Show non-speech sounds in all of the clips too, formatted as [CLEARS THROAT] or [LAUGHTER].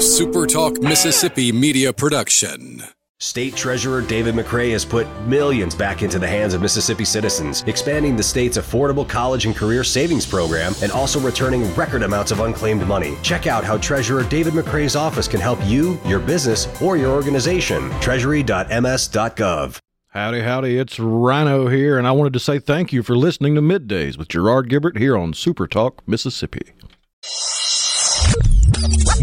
SuperTalk Mississippi media production. State Treasurer David McRae has put millions back into the hands of Mississippi citizens, expanding the state's affordable college and career savings program and also returning record amounts of unclaimed money. Check out how Treasurer David McRae's office can help you, your business, or your organization. Treasury.ms.gov. Howdy, howdy, it's Rhino here, and I wanted to say thank you for listening to Middays with Gerard Gibert here on Super Talk, Mississippi.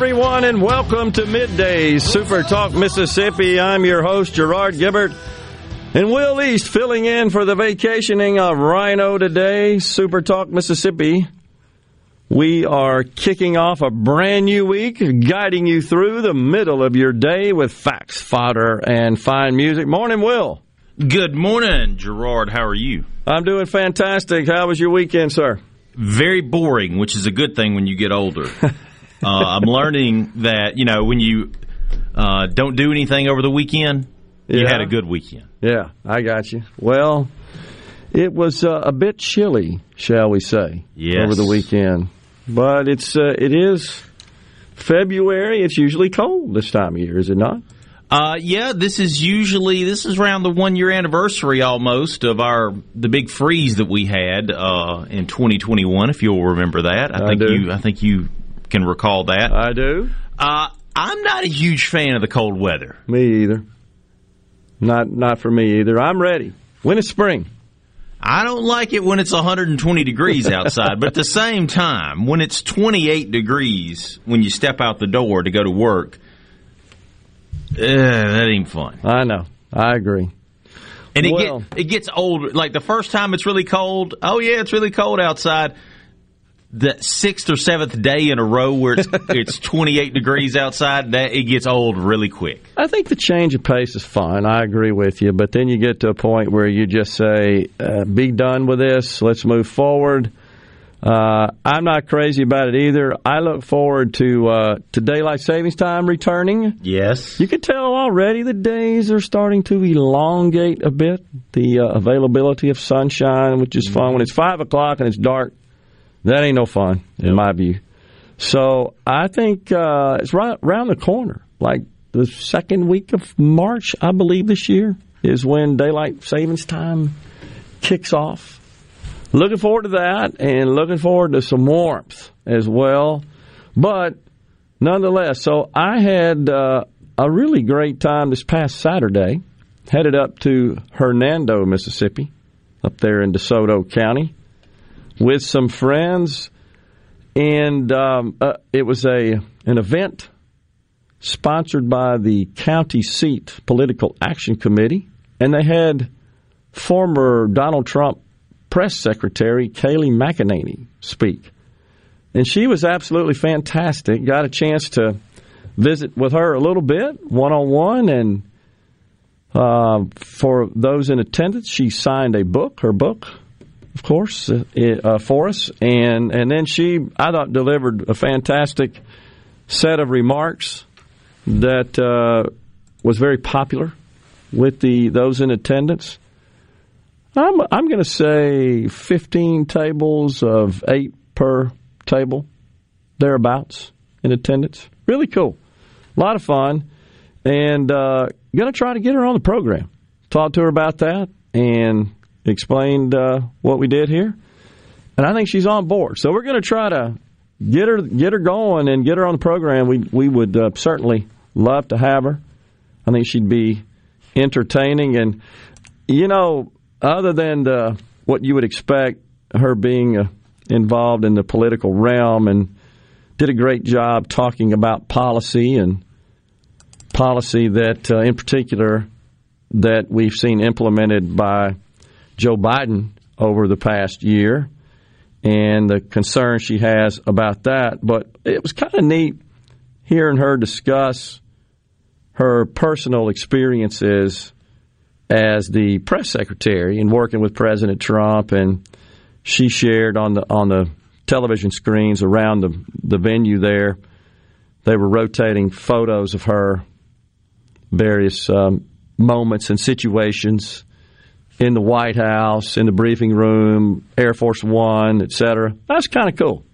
Everyone, and welcome to Middays Super Talk Mississippi. I'm your host, Gerard Gibert, and Will East filling in for the vacationing of Rhino today, Super Talk Mississippi. We are kicking off a brand new week, guiding you through the middle of your day with facts, fodder, and fine music. Morning, Will. Good morning, Gerard. How are you? I'm doing fantastic. How was your weekend, sir? Very boring, which is a good thing when you get older. [LAUGHS] uh, I'm learning that you know when you uh, don't do anything over the weekend, you had a good weekend. Yeah, I got you. Well, it was uh, a bit chilly, shall we say, Yes. over the weekend. But it's uh, it is February. It's usually cold this time of year, is it not? Uh, yeah, this is usually this is around the one year anniversary almost of our the big freeze that we had uh, in 2021. If you'll remember that, I, I think do. you I think you can recall that. I do. Uh, I'm not a huge fan of the cold weather. Me either. Not not for me either. I'm ready. When is spring? I don't like it when it's 120 degrees outside, but at the same time, when it's 28 degrees when you step out the door to go to work, eh, that ain't fun. I know. I agree. And it Well- get, it gets old. Like the first time it's really cold. Oh yeah, it's really cold outside. The sixth or seventh day in a row where it's [LAUGHS] it's 28 degrees outside, that it gets old really quick. I think the change of pace is fine. I agree with you, but then you get to a point where you just say, uh, "Be done with this. Let's move forward." Uh, I'm not crazy about it either. I look forward to uh, to daylight savings time returning. Yes. You can tell already the days are starting to elongate a bit. The uh, availability of sunshine, which is fun when it's five o'clock and it's dark. That ain't no fun in my view. So I think uh, it's right around the corner. Like the second week of March, I believe this year is when daylight savings time kicks off. Looking forward to that, and looking forward to some warmth as well. But nonetheless, so I had uh, a really great time this past Saturday. Headed up to Hernando, Mississippi, up there in DeSoto County, with some friends, and um, uh, it was a an event sponsored by the county seat political action committee, and they had former Donald Trump press secretary Kayleigh McEnany speak. And she was absolutely fantastic. Got a chance to visit with her a little bit, one on one. And uh, for those in attendance, she signed a book, her book, of course, uh, uh, for us. And, and then she, I thought, delivered a fantastic set of remarks that uh, was very popular with the those in attendance. I'm I'm going to say 15 tables of eight per table, thereabouts in attendance. Really cool, a lot of fun, and uh, going to try to get her on the program. Talk to her about that and explained uh, what we did here, and I think she's on board. So we're going to try to get her get her going and get her on the program. We we would uh, certainly love to have her. I think she'd be entertaining and you know other than the, what you would expect, her being uh, involved in the political realm and did a great job talking about policy and policy that, uh, in particular, that we've seen implemented by Joe Biden over the past year and the concern she has about that. But it was kind of neat hearing her discuss her personal experiences as the press secretary and working with President Trump, and she shared on the on the television screens around the the venue there. They were rotating photos of her, various um, moments and situations in the White House, in the briefing room, Air Force One, et cetera. That's kind of cool,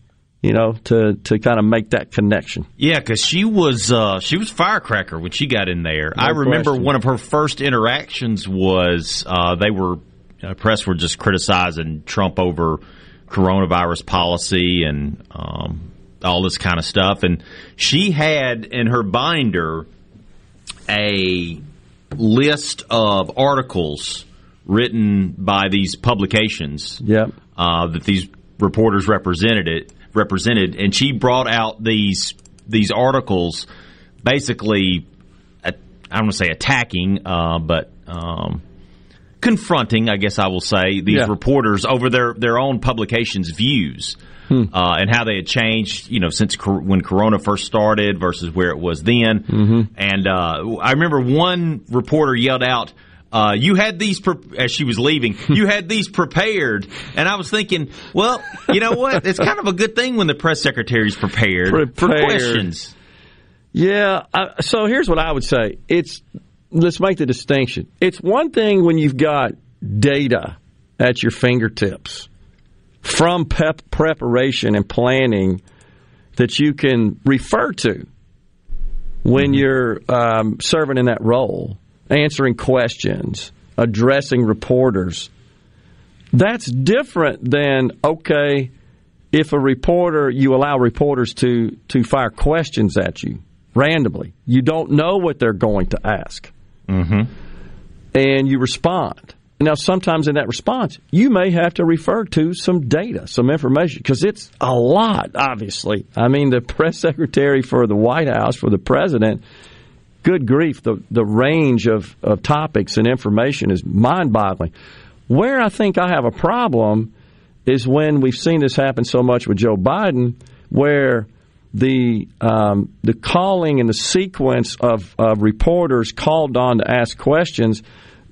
you know, to to kind of make that connection. Yeah, because she was uh, she was firecracker when she got in there. No I remember question. one of her first interactions was uh, they were uh, press were just criticizing Trump over coronavirus policy and um, all this kind of stuff, and she had in her binder a list of articles written by these publications Yep. uh, that these reporters represented it represented, and she brought out these these articles, basically, I don't want to say attacking, uh, but um, confronting, I guess I will say, these Yeah. reporters over their their own publications' views. Uh, and how they had changed, you know, since cor- when Corona first started versus where it was then. Mm-hmm. And uh, I remember one reporter yelled out, uh, "You had these pre-, as she was leaving. You had these prepared." And I was thinking, well, you know what? It's kind of a good thing when the press secretary's prepared, for Prepared. questions. Yeah. I, so here's what I would say. It's let's make the distinction. It's one thing when you've got data at your fingertips from pep preparation and planning that you can refer to when you're um, serving in that role, answering questions, addressing reporters. That's different than okay if a reporter you allow reporters to to fire questions at you randomly. You don't know what they're going to ask, mm-hmm. and you respond. Now, sometimes in that response, you may have to refer to some data, some information, because it's a lot. Obviously, I mean, the press secretary for the White House for the president. Good grief, the the range of, of topics and information is mind boggling. Where I think I have a problem is when we've seen this happen so much with Joe Biden, where the um, the calling and the sequence of, of reporters called on to ask questions,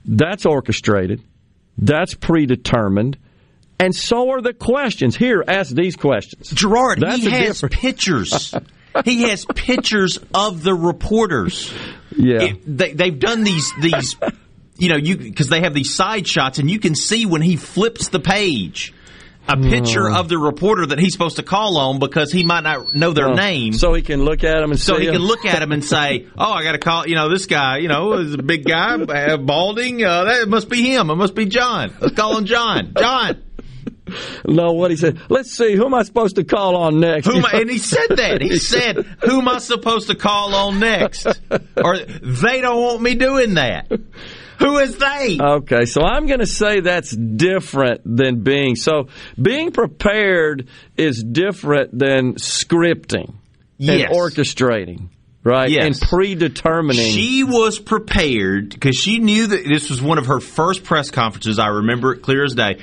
that's orchestrated, that's predetermined, and so are the questions. Here, ask these questions. Gerard, That's he has different- pictures. [LAUGHS] he has pictures of the reporters. Yeah. It- they, they've done these these, you know, you because they have these side shots, and you can see when he flips the page. A picture Oh. of the reporter that he's supposed to call on because he might not know their name. So he can look at them and So he 'em. can look at him and say, "Oh, I got to call. You know, this guy. You know, is a big guy, uh, balding. Uh, that must be him. It must be John. Let's call him John. John. No, what he said. Let's see. Who am I supposed to call on next? Who am and he said that. He [LAUGHS] said, "Who am I supposed to call on next?" Or they don't want me doing that. Who is they? Okay, so I'm going to say that's different than being so. Being prepared is different than scripting Yes. and orchestrating, right? Yes. And predetermining. She was prepared because she knew that this was one of her first press conferences. I remember it clear as day.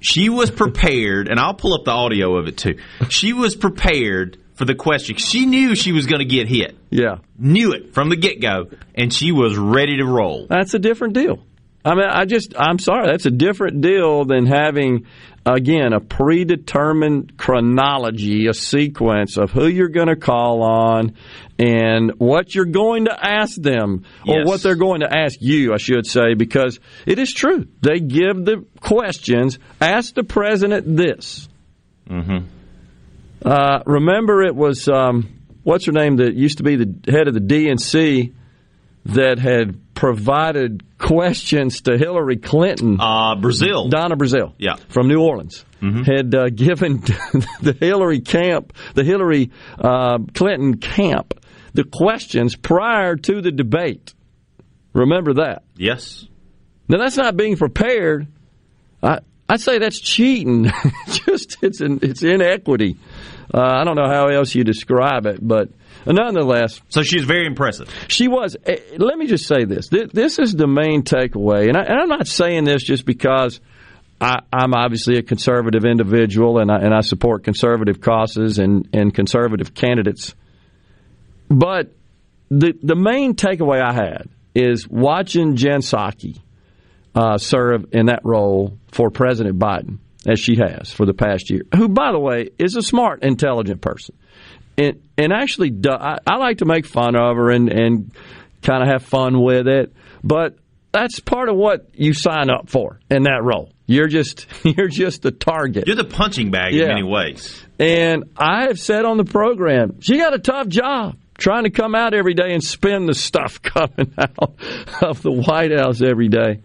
She was prepared, and I'll pull up the audio of it too. She was prepared for the question. She knew she was going to get hit. yeah, Knew it from the get go, and she was ready to roll. that's a different deal. I mean, I just, I'm sorry, that's a different deal than having, again, a predetermined chronology, a sequence of who you're going to call on and what you're going to ask them or Yes. what they're going to ask you, I should say, because it is true. They give the questions, ask the president this. Mm-hmm. Uh, remember, it was, um, what's her name that used to be the head of the DNC that had provided questions to Hillary Clinton. Uh, Brazile. Donna Brazile, Yeah. from New Orleans, had uh, given [LAUGHS] the Hillary camp, the Hillary uh, Clinton camp, the questions prior to the debate. Remember that. Yes. Now that's not being prepared. I I'd say that's cheating. [LAUGHS] Just it's an, it's inequity. Uh, I don't know how else you describe it, but nonetheless, So she's very impressive. she was. eh, Let me just say this: this is the main takeaway, and, I, and I'm not saying this just because I, I'm obviously a conservative individual and I, and I support conservative causes and, and conservative candidates. But the the main takeaway I had is watching Jen Psaki uh, serve in that role for President Biden as she has for the past year. Who, by the way, is a smart, intelligent person, and and actually, do, I, I like to make fun of her and and kind of have fun with it, but that's part of what you sign up for in that role. You're just [LAUGHS] you're just the target. You're the punching bag Yeah. in many ways. And I have said on the program, she got a tough job trying to come out every day and spin the stuff [LAUGHS] coming out of the White House every day.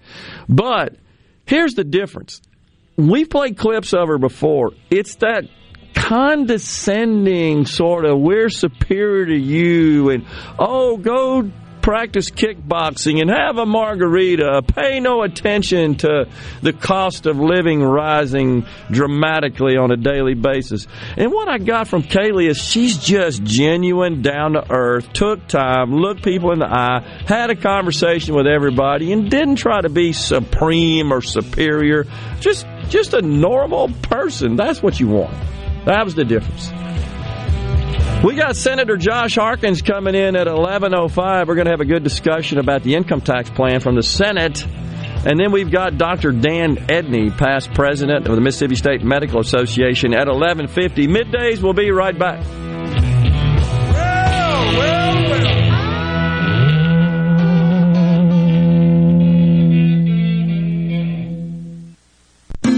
But here's the difference. We've played clips of her before. It's that condescending sort of we're superior to you and oh go practice kickboxing and have a margarita. Pay no attention to the cost of living rising dramatically on a daily basis. And what i got from Kayleigh is she's just genuine down to earth took time looked people in the eye had a conversation with everybody and didn't try to be supreme or superior. Just just a normal person. That's what you want that was the difference we got Senator Josh Harkins coming in at 11:05. We're going to have a good discussion about the income tax plan from the Senate. And then we've got Dr. Dan Edney, past president of the Mississippi State Medical Association at 11:50. Middays we'll be right back.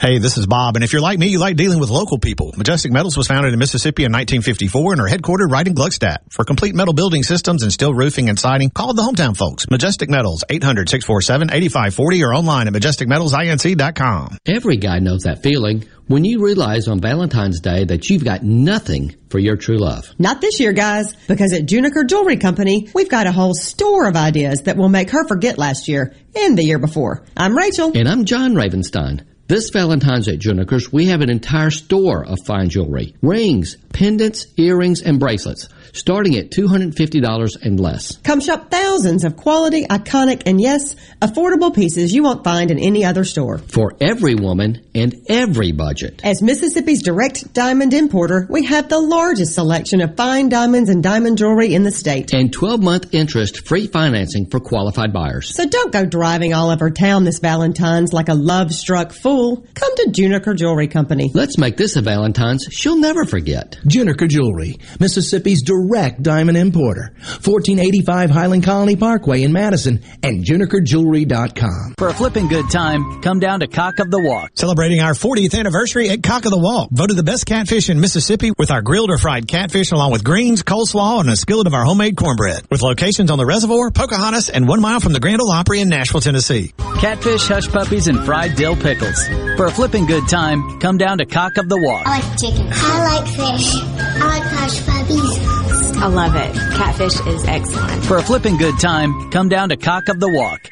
Hey, this is Bob, and if you're like me, you like dealing with local people. Majestic Metals was founded in Mississippi in 1954 and are headquartered right in Gluckstadt. For complete metal building systems and steel roofing and siding, call the hometown folks. Majestic Metals, 800-647-8540 or online at majesticmetalsinc.com. Every guy knows that feeling when you realize on Valentine's Day that you've got nothing for your true love. Not this year, guys, because at Juniker Jewelry Company, we've got a whole store of ideas that will make her forget last year and the year before. I'm Rachel. And I'm John Ravenstein. This Valentine's at Juniker's, we have an entire store of fine jewelry. Rings, pendants, earrings, and bracelets, starting at $250 and less. Come shop thousands of quality, iconic, and yes, affordable pieces you won't find in any other store. For every woman and every budget. As Mississippi's direct diamond importer, we have the largest selection of fine diamonds and diamond jewelry in the state. And 12 month interest free financing for qualified buyers. So don't go driving all over town this Valentine's like a love struck fool. Come to Juniker Jewelry Company. Let's make this a Valentine's she'll never forget. Juniker Jewelry, Mississippi's direct diamond importer. 1485 Highland Colony Parkway in Madison and junikerjewelry.com. For a flipping good time, come down to Cock of the Walk. Celebrating our 40th anniversary at Cock of the Walk. Voted the best catfish in Mississippi with our grilled or fried catfish along with greens, coleslaw, and a skillet of our homemade cornbread. With locations on the reservoir, Pocahontas, and one mile from the Grand Ole Opry in Nashville, Tennessee. Catfish, hush puppies, and fried dill pickles. For a flipping good time, come down to Cock of the Walk. I like chicken. I like fish. I like hush puppies. I love it. Catfish is excellent. For a flipping good time, come down to Cock of the Walk.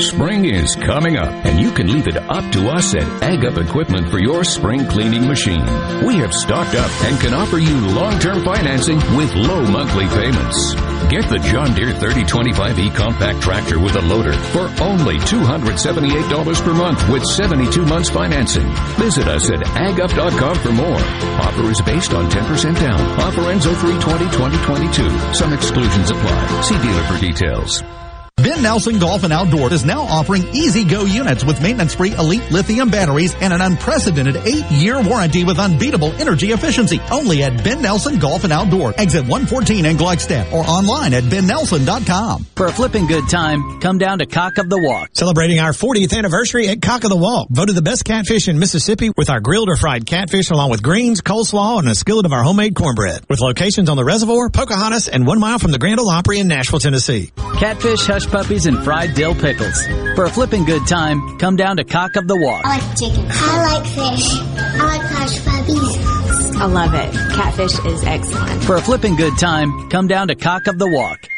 Spring is coming up, and you can leave it up to us at Ag Up Equipment for your spring cleaning machine. We have stocked up and can offer you long-term financing with low monthly payments. Get the John Deere 3025E compact tractor with a loader for only $278 per month with 72 months financing. Visit us at agup.com for more. Offer is based on 10% down. Offer ends 03 2022 Some exclusions apply. See dealer for details. Ben Nelson Golf and Outdoor is now offering E-Z-GO units with maintenance-free elite lithium batteries and an unprecedented eight-year warranty with unbeatable energy efficiency. Only at Ben Nelson Golf and Outdoor, exit 114 in Gluckstadt, or online at bennelson.com. For a flipping good time, come down to Cock of the Walk. Celebrating our 40th anniversary at Cock of the Walk, voted the best catfish in Mississippi with our grilled or fried catfish along with greens, coleslaw, and a skillet of our homemade cornbread. With locations on the reservoir, Pocahontas, and one mile from the Grand Ole Opry in Nashville, Tennessee. Catfish, hush puppies, and fried dill pickles. For a flipping good time, come down to Cock of the Walk. I like chicken. I like fish. I like hush puppies. I love it. Catfish is excellent. For a flipping good time, come down to Cock of the Walk.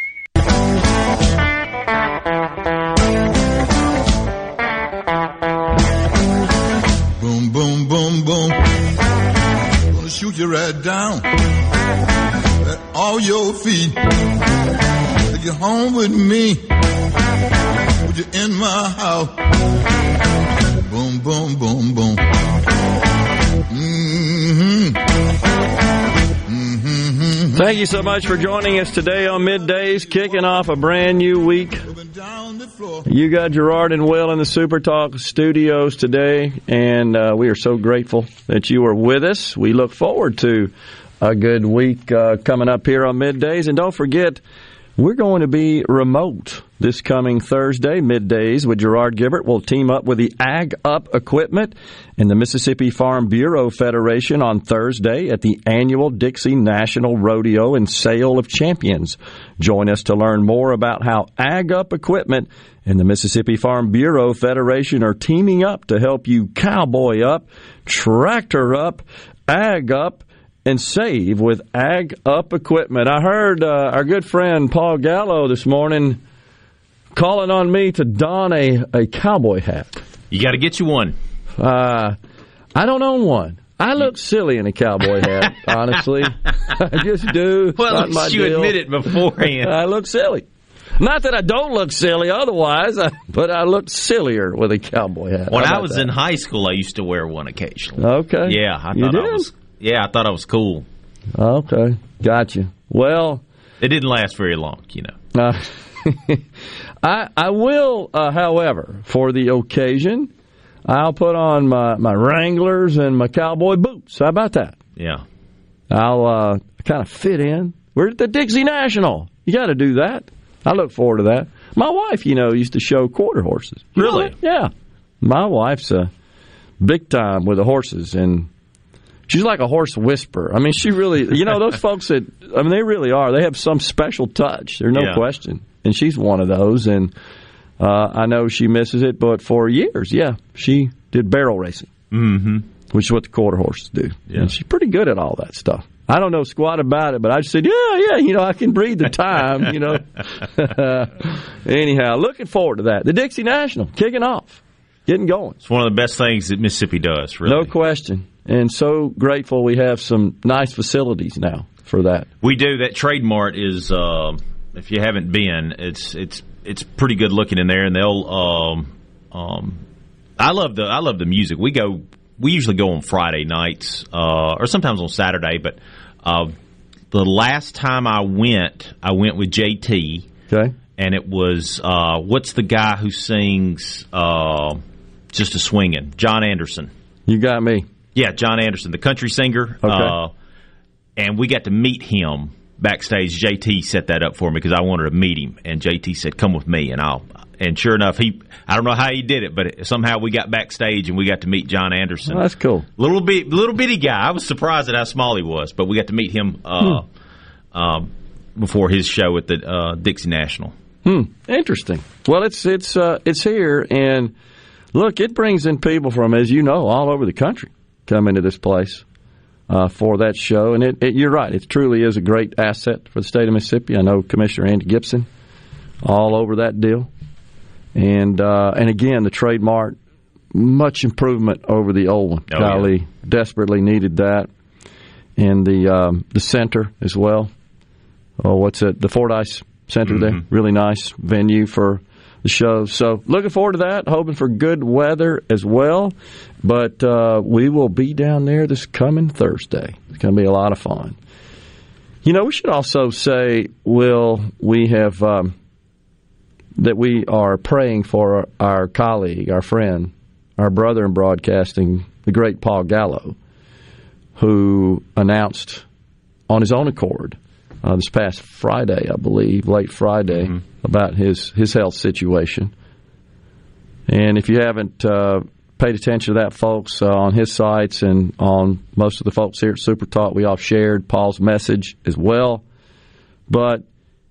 Boom, boom, boom, boom. Gonna shoot you right down at all your feet. You home with me. Put you in my house. Boom, boom, boom, boom. Mm-hmm. Thank you so much for joining us today on Middays, kicking off a brand new week. You got Gerard and Will in the Super Talk studios today, and uh, we are so grateful that you are with us. We look forward to a good week uh, coming up here on Middays. And don't forget, we're going to be remote this coming Thursday, middays, with Gerard Gibert. We'll team up with the Ag Up Equipment and the Mississippi Farm Bureau Federation on Thursday at the annual Dixie National Rodeo and Sale of Champions. Join us to learn more about how Ag Up Equipment and the Mississippi Farm Bureau Federation are teaming up to help you cowboy up, tractor up, ag up, and save with Ag Up Equipment. I heard uh, our good friend Paul Gallo this morning calling on me to don a, a cowboy hat. You got to get you one. Uh, I don't own one. I look silly in a cowboy hat, [LAUGHS] honestly. I just do. Well, at you deal. admit it beforehand. [LAUGHS] I look silly. Not that I don't look silly otherwise, I, but I look sillier with a cowboy hat. When I was that? in high school, I used to wear one occasionally. Okay. Yeah, I You thought I was. Yeah, I thought I was cool. Okay, gotcha. Well, It didn't last very long, you know. Uh, [LAUGHS] I I will, uh, however, for the occasion, I'll put on my, my Wranglers and my cowboy boots. How about that? Yeah. I'll uh, kind of fit in. We're at the Dixie National. You got to do that. I look forward to that. My wife, you know, used to show quarter horses. You Really? Yeah. My wife's a big time with the horses, and she's like a horse whisperer. I mean, she really, you know, those [LAUGHS] folks that, I mean, they really are. They have some special touch. There's no Yeah. question. And she's one of those, and uh, I know she misses it, but for years, yeah, she did barrel racing Mm-hmm. which is what the quarter horses do. Yeah. And she's pretty good at all that stuff. I don't know squat about it, but I just said, yeah, yeah, you know, I can breathe the time, you know. [LAUGHS] [LAUGHS] Anyhow, looking forward to that. The Dixie National kicking off, getting going. It's one of the best things that Mississippi does, really. No question. And so grateful we have some nice facilities now for that. We do. That Trade Mart is, um if you haven't been, it's it's it's pretty good looking in there, and they'll. Um, um, I love the I love the music. We go. We usually go on Friday nights, uh, or sometimes on Saturday. But uh, the last time I went, I went with JT. Okay. And it was uh, what's the guy who sings uh, "Just a Swingin'"? John Anderson. You got me. Yeah, John Anderson, the country singer. Okay. Uh, and we got to meet him backstage. JT set that up for me because I wanted to meet him, and JT said, "Come with me," and I'll. And sure enough, he I don't know how he did it, but somehow we got backstage and we got to meet John Anderson. Well, that's cool. Little bit, little bitty guy. I was surprised at how small he was, but we got to meet him uh, um, before his show at the uh, Dixie National. Hmm. Interesting. Well, it's it's uh, it's here, and look, it brings in people from, as you know, all over the country come into this place uh, for that show. And it, it, you're right; it truly is a great asset for the state of Mississippi. I know Commissioner Andy Gibson all over that deal, and uh, and again, the Trade Mart, much improvement over the old one. Oh, yeah. Desperately needed that, and the um, the center as well. Oh, what's it? The Fordice Center there, really nice venue for the show. So looking forward to that. Hoping for good weather as well. But uh, we will be down there this coming Thursday. It's going to be a lot of fun. You know, we should also say, Will, we have um, that we are praying for our colleague, our friend, our brother in broadcasting, the great Paul Gallo, who announced on his own accord uh, this past Friday, I believe, late Friday, mm-hmm. about his, his health situation. And if you haven't uh, paid attention to that, folks, uh, on his sites and on most of the folks here at Super Talk, we all shared Paul's message as well. But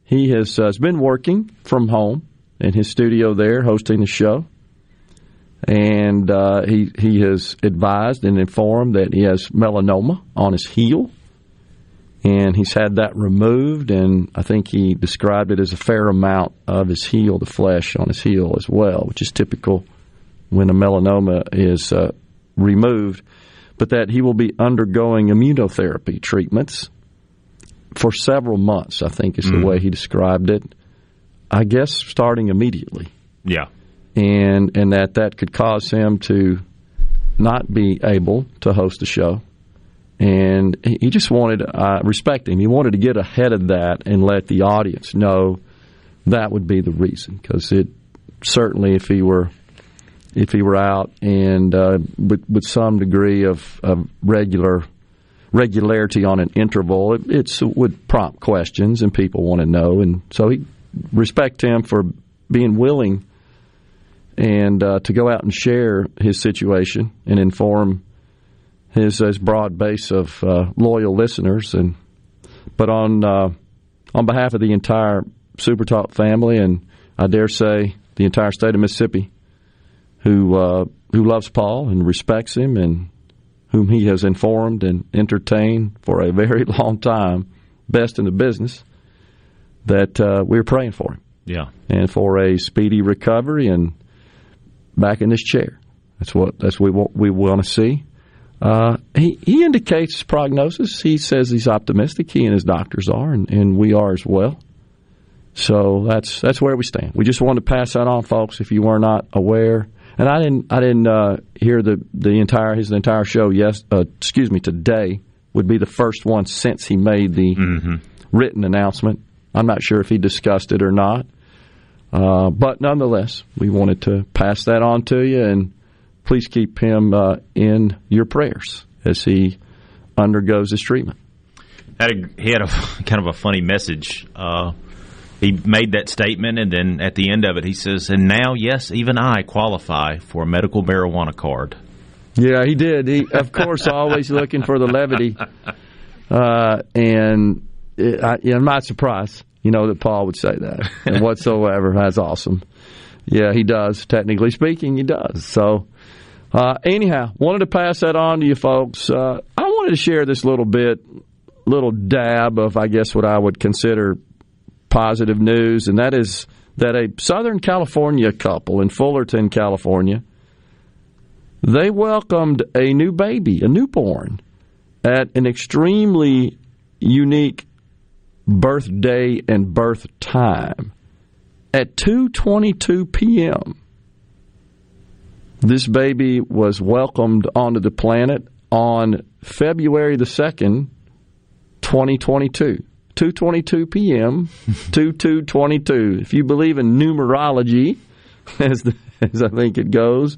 he has, uh, has been working from home in his studio there, hosting the show. And uh, he he has advised and informed that he has melanoma on his heel, and he's had that removed. And I think he described it as a fair amount of his heel, the flesh on his heel as well, which is typical when a melanoma is uh, removed. But that he will be undergoing immunotherapy treatments for several months. I think is the mm. way he described it. I guess starting immediately. Yeah. And and that that could cause him to not be able to host the show. And he just wanted, respect him, he wanted to get ahead of that and let the audience know that would be the reason. Because it certainly, if he were if he were out and uh, with, with some degree of, of regular regularity on an interval, it would prompt questions and people want to know. And so he respect him for being willing and uh, to go out and share his situation and inform his, his broad base of uh, loyal listeners. And but on uh, on behalf of the entire Super Talk family, and I dare say the entire state of Mississippi, who uh, who loves Paul and respects him, and whom he has informed and entertained for a very [LAUGHS] long time, best in the business that uh, we are praying for him. Yeah. And for a speedy recovery and back in this chair. That's what that's what we want to see. Uh, he he indicates prognosis. He says he's optimistic. He and his doctors are, and, and we are as well. So that's that's where we stand. We just wanted to pass that on, folks. If you were not aware, and I didn't I didn't uh, hear the the entire his entire show. Yes, uh, excuse me. Today would be the first one since he made the mm-hmm. written announcement. I'm not sure if he discussed it or not. Uh, but nonetheless, we wanted to pass that on to you, and please keep him uh, in your prayers as he undergoes his treatment. Had a, he had a [LAUGHS] kind of a funny message. Uh, he made that statement, and then at the end of it, he says, "And now, yes, even I qualify for a medical marijuana card." Yeah, he did. He, of course, always looking for the levity, uh, and it, I, I'm not surprised, you know, that Paul would say that and whatsoever. That's awesome. Yeah, he does. Technically speaking, he does. So, uh, anyhow, wanted to pass that on to you folks. Uh, I wanted to share this little bit, little dab of, I guess, what I would consider positive news, and that is that a Southern California couple in Fullerton, California, they welcomed a new baby, a newborn, at an extremely unique birthday and birth time at 2:22 p.m. This baby was welcomed onto the planet on February the 2nd, 2022. 2:22 p.m. 2222. [LAUGHS] If you believe in numerology [LAUGHS] as the, as I think it goes,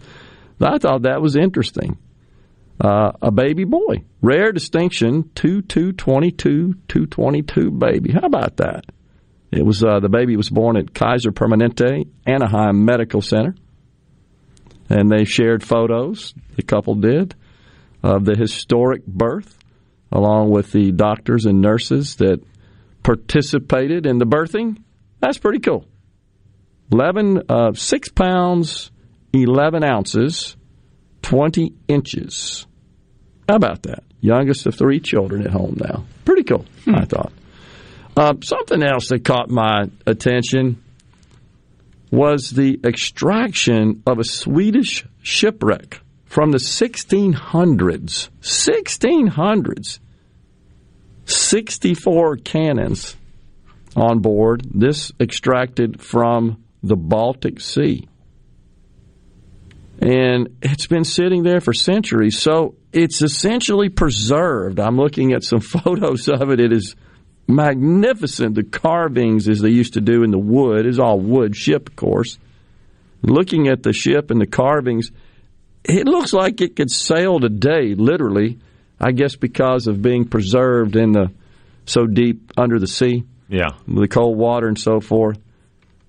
I thought that was interesting uh, a baby boy. Rare distinction, 2222, 222 baby. How about that? It was uh, the baby was born at Kaiser Permanente Anaheim Medical Center, and they shared photos. The couple did of the historic birth, along with the doctors and nurses that participated in the birthing. That's pretty cool. Eleven, uh, six pounds, eleven ounces 20 inches. How about that? Youngest of three children at home now. Pretty cool, hmm. I thought. Uh, something else that caught my attention was the extraction of a Swedish shipwreck from the 1600s. 1600s. 64 cannons on board. This extracted from the Baltic Sea and it's been sitting there for centuries. So it's essentially preserved. I'm looking at some [LAUGHS] photos of it. It is magnificent. The carvings, as they used to do in the wood, is all wood ship, of course. Looking at the ship and the carvings, it looks like it could sail today, literally. I guess because of being preserved in the so deep under the sea. Yeah, the cold water and so forth.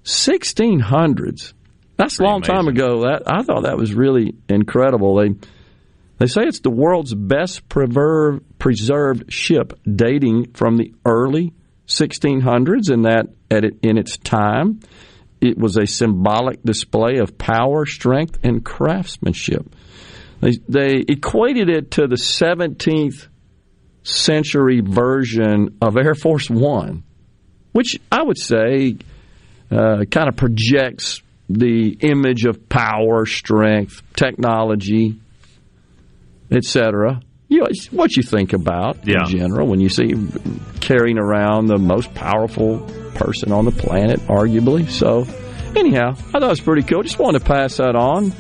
1600s. That's a long amazing. time ago. That I thought that was really incredible. They they say it's the world's best preserved ship, dating from the early 1600s, and that at it, in its time, it was a symbolic display of power, strength, and craftsmanship. They, they equated it to the 17th century version of Air Force One, which I would say uh, kind of projects the image of power, strength, technology, etc. You know, what you think about yeah. in general when you see carrying around the most powerful person on the planet, arguably. So, anyhow, I thought it was pretty cool. Just wanted to pass that on.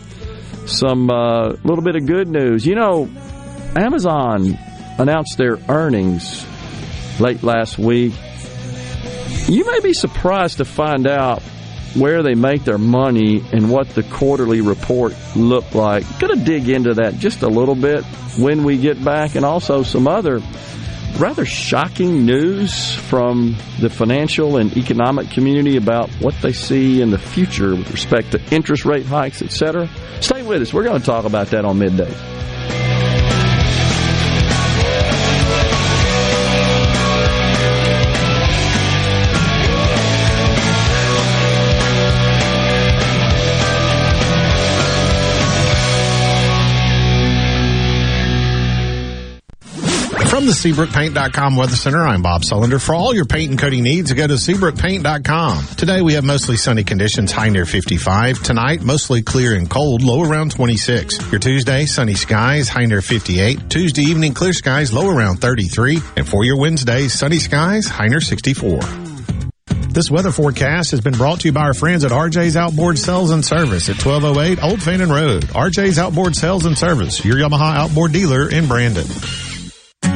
Some uh, little bit of good news. You know, Amazon announced their earnings late last week. You may be surprised to find out where they make their money and what the quarterly report looked like. Going to dig into that just a little bit when we get back, and also some other rather shocking news from the financial and economic community about what they see in the future with respect to interest rate hikes, etc. Stay with us. We're going to talk about that on midday. The SeabrookPaint.com Weather Center, I'm Bob Sullender. For all your paint and coating needs, go to SeabrookPaint.com. Today we have mostly sunny conditions, high near 55. Tonight, mostly clear and cold, low around 26. Your Tuesday, sunny skies, high near 58. Tuesday evening, clear skies, low around 33. And for your Wednesday, sunny skies, high near 64. This weather forecast has been brought to you by our friends at RJ's Outboard Sales and Service at 1208 Old Fannin Road. RJ's Outboard Sales and Service, your Yamaha outboard dealer in Brandon.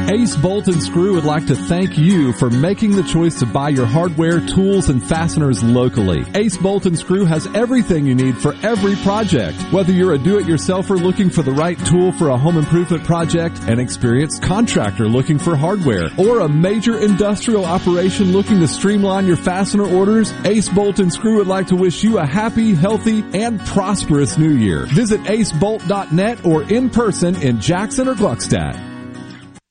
Ace Bolt and Screw would like to thank you for making the choice to buy your hardware, tools, and fasteners locally. Ace Bolt and Screw has everything you need for every project. Whether you're a do-it-yourselfer looking for the right tool for a home improvement project, an experienced contractor looking for hardware, or a major industrial operation looking to streamline your fastener orders, Ace Bolt and Screw would like to wish you a happy, healthy, and prosperous new year. Visit acebolt.net or in person in Jackson or Gluckstadt.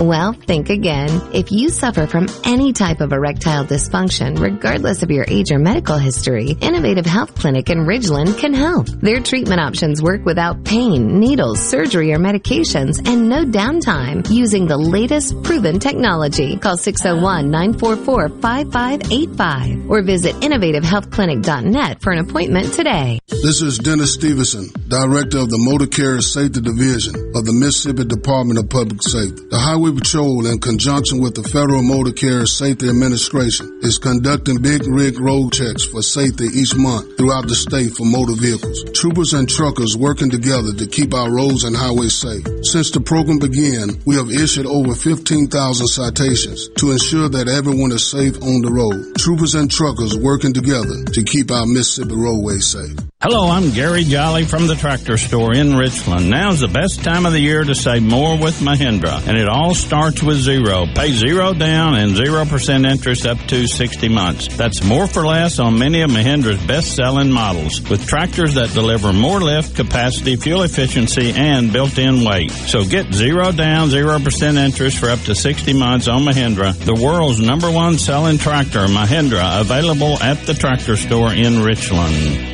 Well, think again. If you suffer from any type of erectile dysfunction, regardless of your age or medical history, Innovative Health Clinic in Ridgeland can help. Their treatment options work without pain, needles, surgery, or medications, and no downtime using the latest proven technology. Call 601-944-5585 or visit innovativehealthclinic.net for an appointment today. This is Dennis Stevenson, Director of the Motor Carrier Safety Division of the Mississippi Department of Public Safety. The Highway Highway Patrol, in conjunction with the Federal Motor Carrier Safety Administration, is conducting big rig road checks for safety each month throughout the state for motor vehicles. Troopers and truckers working together to keep our roads and highways safe. Since the program began, we have issued over 15,000 citations to ensure that everyone is safe on the road. Troopers and truckers working together to keep our Mississippi roadways safe. Hello, I'm Gary Jolly from the tractor store in Richland. Now's the best time of the year to save more with Mahindra, and it all starts with zero. Pay zero down and 0% interest up to 60 months. That's more for less on many of Mahindra's best-selling models, with tractors that deliver more lift, capacity, fuel efficiency, and built-in weight. So get zero down, 0% interest for up to 60 months on Mahindra, the world's number one selling tractor, Mahindra, available at the tractor store in Richland.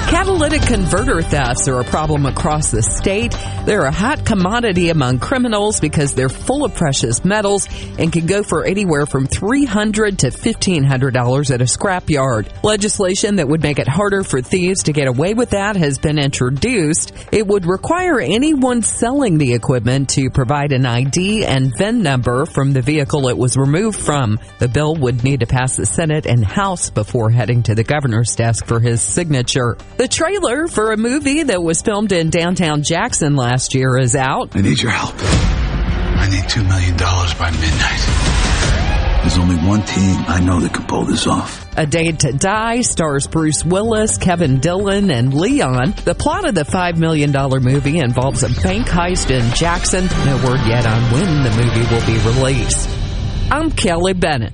Catalytic converter thefts are a problem across the state. They're a hot commodity among criminals because they're full of precious metals and can go for anywhere from $300 to $1,500 at a scrapyard. Legislation that would make it harder for thieves to get away with that has been introduced. It would require anyone selling the equipment to provide an ID and VIN number from the vehicle it was removed from. The bill would need to pass the Senate and House before heading to the governor's desk for his signature. The trailer for a movie that was filmed in downtown Jackson last year is out. I need your help. I need $2 million by midnight. There's only one team I know that can pull this off. A Day to Die stars Bruce Willis, Kevin Dillon, and Leon. The plot of the $5 million movie involves a bank heist in Jackson. No word yet on when the movie will be released. I'm Kelly Bennett.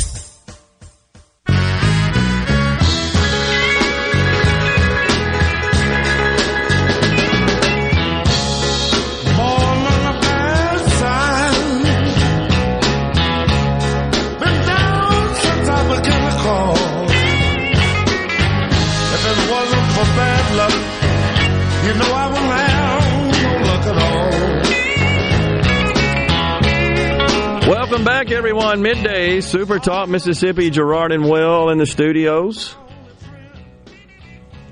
Everyone. Midday Super Talk Mississippi. Gerard and Will in the studios.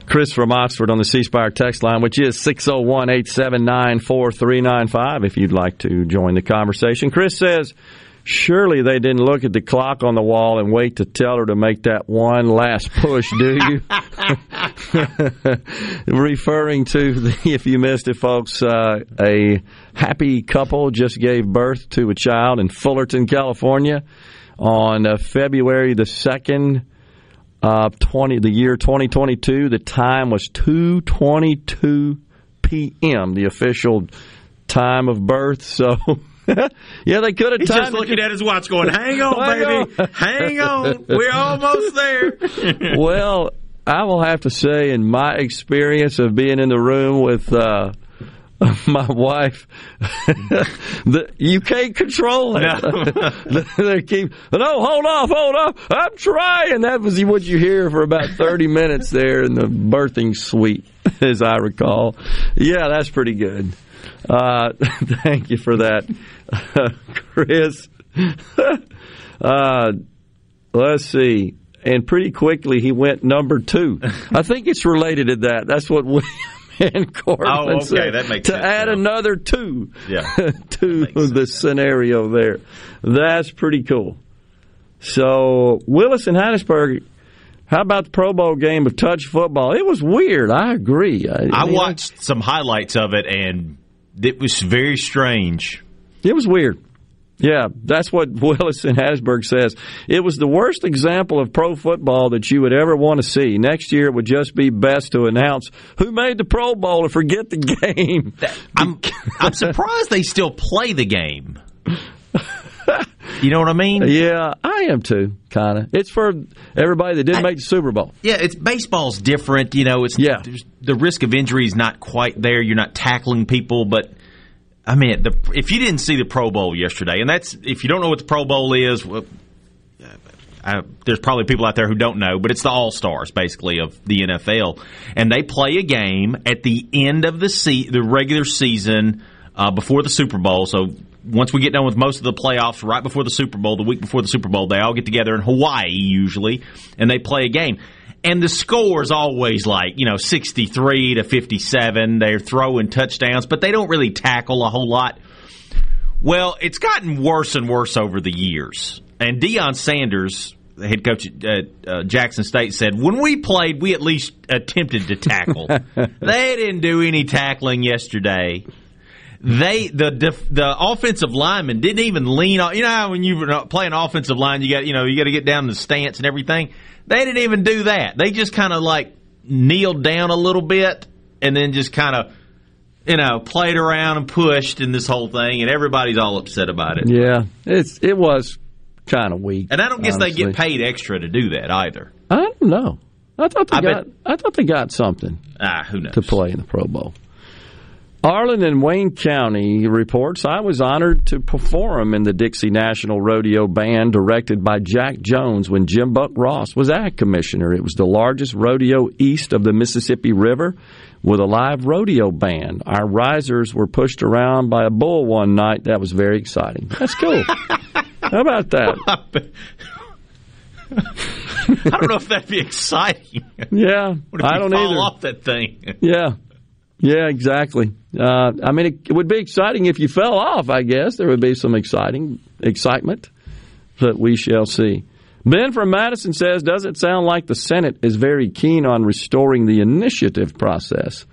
Chris from Oxford on the C Spire text line, which is 601 879 4395, if you'd like to join the conversation. Chris says, Surely they didn't look at the clock on the wall and wait to tell her to make that one last push, do you? [LAUGHS] Referring to, the, if you missed it, folks, uh, a happy couple just gave birth to a child in Fullerton, California on uh, February the 2nd of 20, the year 2022. The time was 2.22 p.m., the official time of birth. [LAUGHS] So... [LAUGHS] yeah, they could have. He's just looking at his watch, going, "Hang on, [LAUGHS] Hang baby, on. [LAUGHS] hang on, we're almost there." well, I will have to say, in my experience of being in the room with uh, my wife, the, you can't control it. they keep, no, hold off, hold off. I'm trying. That was what you hear for about 30 minutes there in the birthing suite, as I recall. Yeah, that's pretty good. Uh, [LAUGHS] thank you for that, [LAUGHS] Chris. [LAUGHS] uh, let's see. And pretty quickly, he went number two. I think it's related to that. That's what William and Corbin Oh, okay, said. that makes to sense add now. another two Yeah, to the scenario there. That's pretty cool. So Willis and Hattiesburg. How about the Pro Bowl game of touch football? It was weird. I agree. I, I watched some highlights of it, and it was very strange. It was weird. Yeah, that's what [LAUGHS] Willis in Hattiesburg says. It was the worst example of pro football that you would ever want to see. Next year, it would just be best to announce who made the Pro Bowl and forget the [LAUGHS] game. I'm, I'm [LAUGHS] surprised they still play the game. You know what I mean? Yeah, I am too, kind of. It's for everybody that didn't make the Super Bowl. Yeah, it's baseball's different. You know, it's yeah. The risk of injury is not quite there. You're not tackling people, but I mean, the, if you didn't see the Pro Bowl yesterday, and that's if you don't know what the Pro Bowl is, well, I, there's probably people out there who don't know, but it's the All Stars basically of the NFL, and they play a game at the end of the se- the regular season uh, before the Super Bowl. So once we get done with most of the playoffs, right before the Super Bowl, the week before the Super Bowl, they all get together in Hawaii usually, and they play a game. And the score is always like, you know, 63 to 57. They're throwing touchdowns, but they don't really tackle a whole lot. Well, it's gotten worse and worse over the years. And Deion Sanders, the head coach at uh, Jackson State, said, when we played, we at least attempted to tackle. [LAUGHS] they didn't do any tackling yesterday they the def, the offensive lineman didn't even lean on. You know how when you were playing offensive line, you got you know you got to get down the stance and everything. They didn't even do that. They just kind of like kneeled down a little bit and then just kind of you know played around and pushed in this whole thing, and everybody's all upset about it. Yeah, it's it was kind of weak. And I don't guess honestly. they get paid extra to do that either. I don't know. I thought they I got. Bet, I thought they got something. Ah, who knows? To play in the Pro Bowl. Arlen and Wayne County reports I was honored to perform in the Dixie National Rodeo Band directed by Jack Jones when Jim Buck Ross was ag commissioner. It was the largest rodeo east of the Mississippi River with a live rodeo band. Our risers were pushed around by a bull one night. That was very exciting. That's cool. [LAUGHS] How about that? [LAUGHS] I don't know if that'd be exciting. Yeah, I don't fall either. Off that thing. Yeah, yeah, exactly. Uh, I mean, it, it, would be exciting if you fell off. I guess there would be some exciting excitement, but we shall see. Ben from Madison says, "Does it sound like the Senate is very keen on restoring the initiative process?"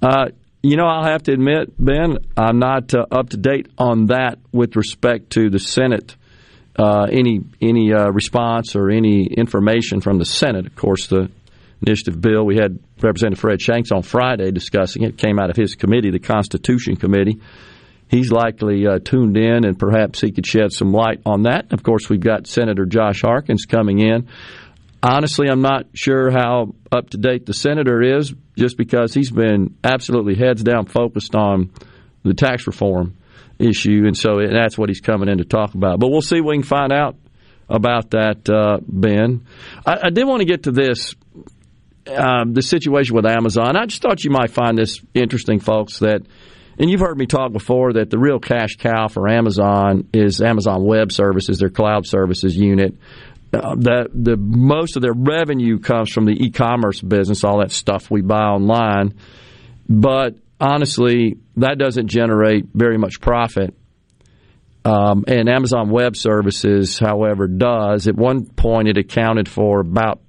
Uh, you know, I'll have to admit, Ben, I'm not uh, up to date on that with respect to the Senate. Uh, any any uh, response or any information from the Senate? Of course, the initiative bill. We had Representative Fred Shanks on Friday discussing it. it came out of his committee, the Constitution Committee. He's likely uh, tuned in, and perhaps he could shed some light on that. Of course, we've got Senator Josh Harkins coming in. Honestly, I'm not sure how up to date the senator is, just because he's been absolutely heads down focused on the tax reform issue, and so that's what he's coming in to talk about. But we'll see. We can find out about that, uh, Ben. I, I did want to get to this um, the situation with Amazon. I just thought you might find this interesting, folks. That, and you've heard me talk before that the real cash cow for Amazon is Amazon Web Services, their cloud services unit. Uh, that the most of their revenue comes from the e-commerce business, all that stuff we buy online. But honestly, that doesn't generate very much profit. Um, and Amazon Web Services, however, does. At one point, it accounted for about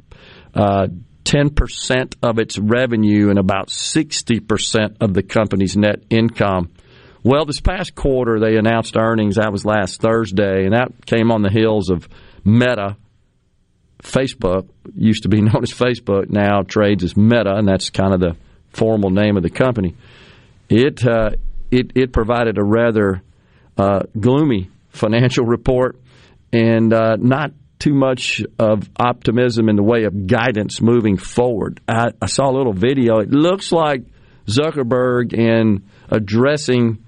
uh, 10% of its revenue and about 60% of the company's net income. Well, this past quarter, they announced earnings. That was last Thursday, and that came on the heels of Meta. Facebook used to be [LAUGHS] known as Facebook, now trades as Meta, and that's kind of the formal name of the company. It uh, it, it provided a rather uh, gloomy [LAUGHS] financial report and uh, not too much of optimism in the way of guidance moving forward. I, I saw a little video. It looks like Zuckerberg in addressing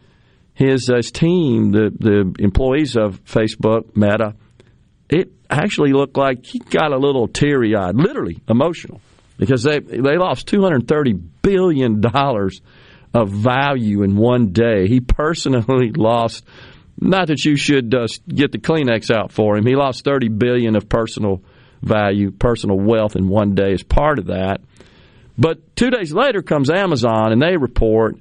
his, his team, the, the employees of Facebook, Meta, it actually looked like he got a little teary eyed, literally emotional, because they, they lost $230 billion of value in one day. He personally [LAUGHS] lost not that you should uh, get the Kleenex out for him. He lost 30 billion of personal value, personal wealth in one day as part of that. But two days later comes Amazon and they report,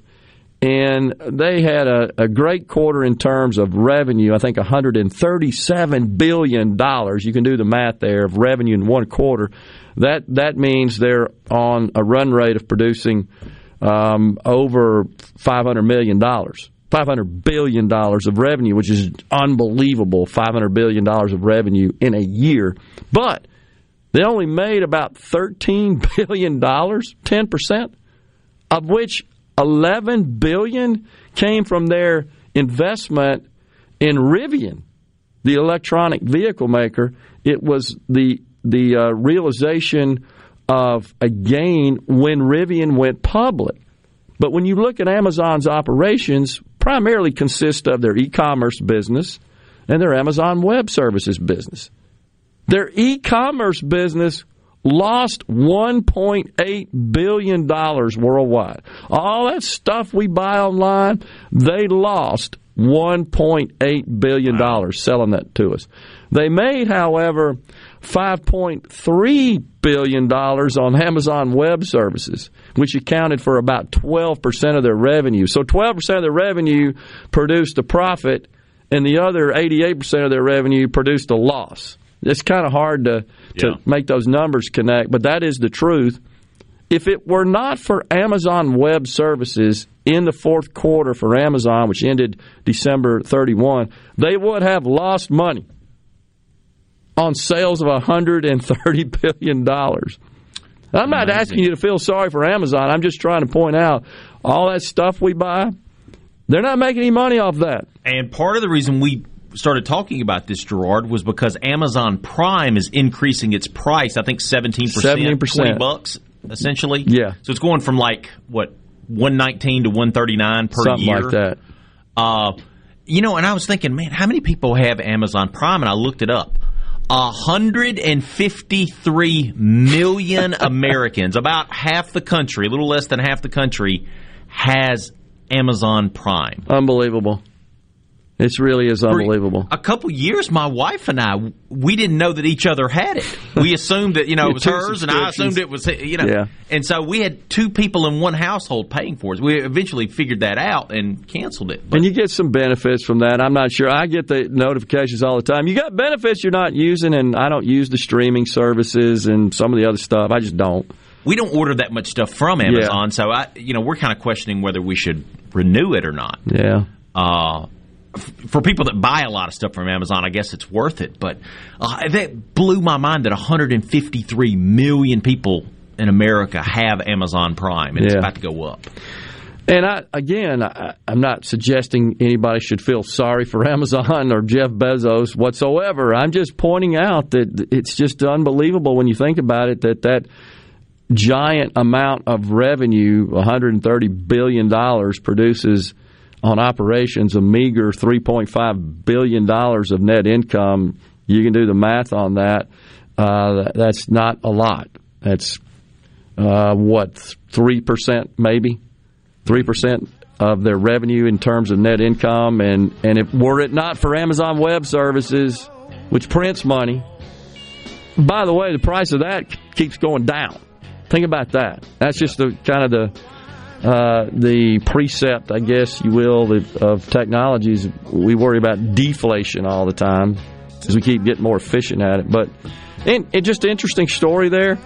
and they had a, a great quarter in terms of revenue. I think 137 billion dollars. You can do the math there of revenue in one quarter. That that means they're on a run rate of producing um, over 500 million dollars 500 billion dollars of revenue, which is unbelievable. 500 billion dollars of revenue in a year, but they only made about 13 billion dollars, 10 percent, of which 11 billion came from their investment in Rivian, the electronic vehicle maker. It was the the uh, realization of a gain when Rivian went public. But when you look at Amazon's operations, primarily consist of their e-commerce business and their Amazon Web Services business. Their e-commerce business lost 1.8 billion dollars worldwide. All that stuff we buy online, they lost 1.8 billion dollars selling that to us. They made, however, 5.3 billion dollars on Amazon Web Services, which accounted for about 12% of their revenue. So 12% of their revenue produced a profit and the other 88% of their revenue produced a loss. It's kind of hard to to Yeah. make those numbers connect, but that is the truth. If it were not for Amazon Web Services in the fourth quarter for Amazon, which ended December 31, they would have lost money on sales of $130 [LAUGHS] billion. I'm not asking you to feel sorry for Amazon. I'm just trying to point out all that stuff we buy, they're not making any money off that. And part of the reason we started talking about this, Gerard, was because Amazon Prime is increasing its price. I think seventeen percent, 17%. twenty bucks, essentially. Yeah. So it's going from like what one nineteen to one thirty nine per Something year. like that. Uh, you know, and I was thinking, man, how many people have Amazon Prime? And I looked it up. 153 million [LAUGHS] Americans, about half the country, a little less than half the country, has Amazon Prime. Unbelievable. It really is unbelievable. A couple years, my wife and I, we didn't know that each other had it. We [LAUGHS] assumed that you know it was hers, and I assumed it was you know. Yeah. And so we had two people in one household paying for it. We eventually figured that out and canceled it. and you get some benefits from that. I'm not sure. I get the notifications all the time. You got benefits you're not using, and I don't use the streaming services and some of the other stuff. I just don't. We don't order that much stuff from Amazon, so I, you know, we're kind of questioning whether we should renew it or not. Yeah. Uh, for people that buy a lot of stuff from Amazon, I guess it's worth it. But uh, that blew my mind that 153 million people in America have Amazon Prime, and it's about to go up. And I, again, I, I'm not suggesting anybody should feel sorry for [LAUGHS] Amazon or Jeff Bezos whatsoever. I'm just pointing out that it's just unbelievable when you think about it that that giant amount of revenue, 130 billion dollars, produces on operations a meager 3.5 billion dollars of net income. You can do the math on that. Uh, that's not a lot. That's uh, what three percent maybe three percent of their revenue in terms of net income, and and if were it not for Amazon Web Services, which prints money, by the way, the price of that keeps going down. Think about that. That's just the kind of the uh, the precept, I guess you will, of- technologies. We worry about deflation all the time as we keep getting more efficient at it. But and, and just an interesting story there.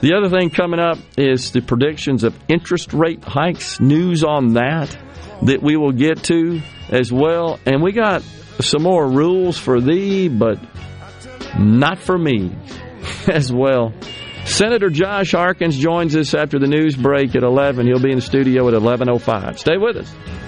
The other thing coming up is the predictions of interest rate hikes. News on that that we will get to as well. And we got some more rules for thee, but not for me [LAUGHS] as well. Senator Josh Harkins joins us after the news break at 11. He'll be in the studio at 11.05. Stay with us.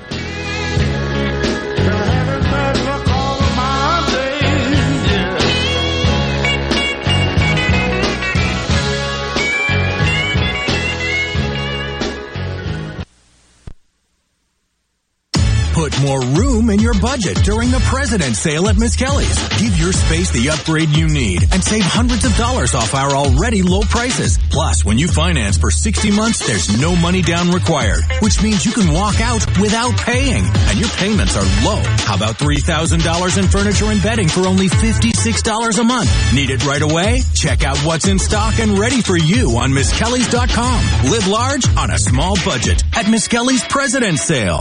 More room in your budget during the President's Sale at Miss Kelly's. Give your space the upgrade you need and save hundreds of dollars off our already low prices. Plus, when you finance for 60 months, there's no money down required, which means you can walk out without paying and your payments are low. How about $3,000 in furniture and bedding for only $56 a month? Need it right away? Check out what's in stock and ready for you on MissKellys.com. Live large on a small budget at Miss Kelly's President's Sale.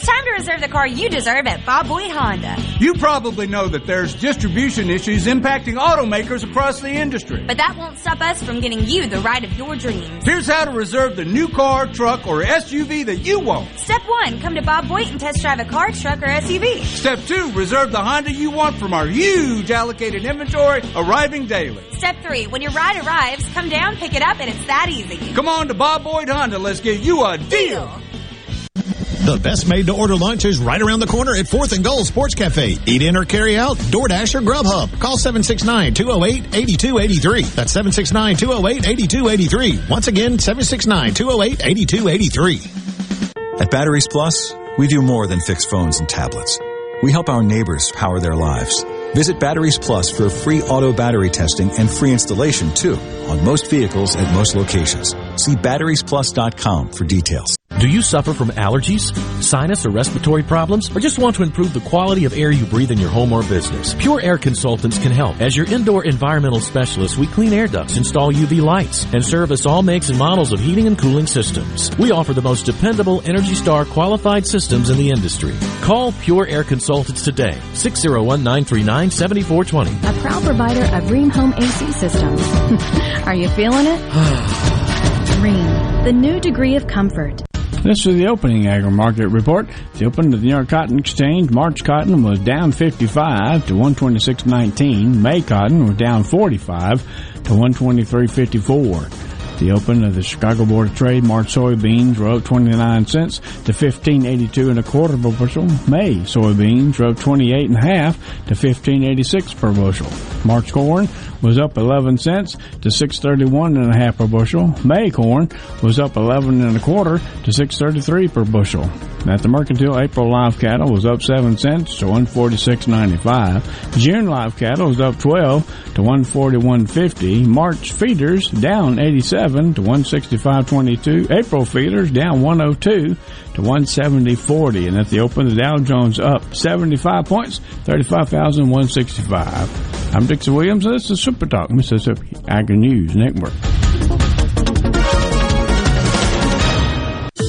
It's time to reserve the car you deserve at Bob Boyd Honda. You probably know that there's distribution issues impacting automakers across the industry. But that won't stop us from getting you the ride of your dreams. Here's how to reserve the new car, truck, or SUV that you want. Step one, come to Bob Boyd and test drive a car, truck, or SUV. Step two, reserve the Honda you want from our huge allocated inventory arriving daily. Step three, when your ride arrives, come down, pick it up, and it's that easy. Come on to Bob Boyd Honda. Let's give you a deal. The best made to order lunch is right around the corner at 4th and Gold Sports Cafe. Eat in or carry out, DoorDash or Grubhub. Call 769-208-8283. That's 769-208-8283. Once again, 769-208-8283. At Batteries Plus, we do more than fix phones and tablets. We help our neighbors power their lives. Visit Batteries Plus for free auto battery testing and free installation too on most vehicles at most locations. See batteriesplus.com for details. Do you suffer from allergies, sinus, or respiratory problems, or just want to improve the quality of air you breathe in your home or business? Pure Air Consultants can help. As your indoor environmental specialist, we clean air ducts, install UV lights, and service all makes and models of heating and cooling systems. We offer the most dependable Energy Star qualified systems in the industry. Call Pure Air Consultants today, 601-939-7420. A proud provider of Rheem Home AC systems. [LAUGHS] Are you feeling it? [SIGHS] Rheem, the new degree of comfort. This is the opening agri market report. The open of the New York Cotton Exchange, March cotton was down 55 to 126.19. May cotton was down 45 to 123.54. The open of the Chicago Board of Trade, March soybeans were up 29 cents to 15.82 and a quarter per bushel. May soybeans were up 28 and a half to 15.86 per bushel. March corn was up 11 cents to 6.31 and a half per bushel. May corn was up 11 and a quarter to 6.33 per bushel. At the mercantile, April live cattle was up 7 cents to 146.95. June live cattle was up 12 to 141.50. March feeders down 87 to 165.22. April feeders down 102 to 170.40. And at the open, the Dow Jones up 75 points, 35,165. I'm Dixie Williams, and this is Super Talk Mississippi Agri News Network.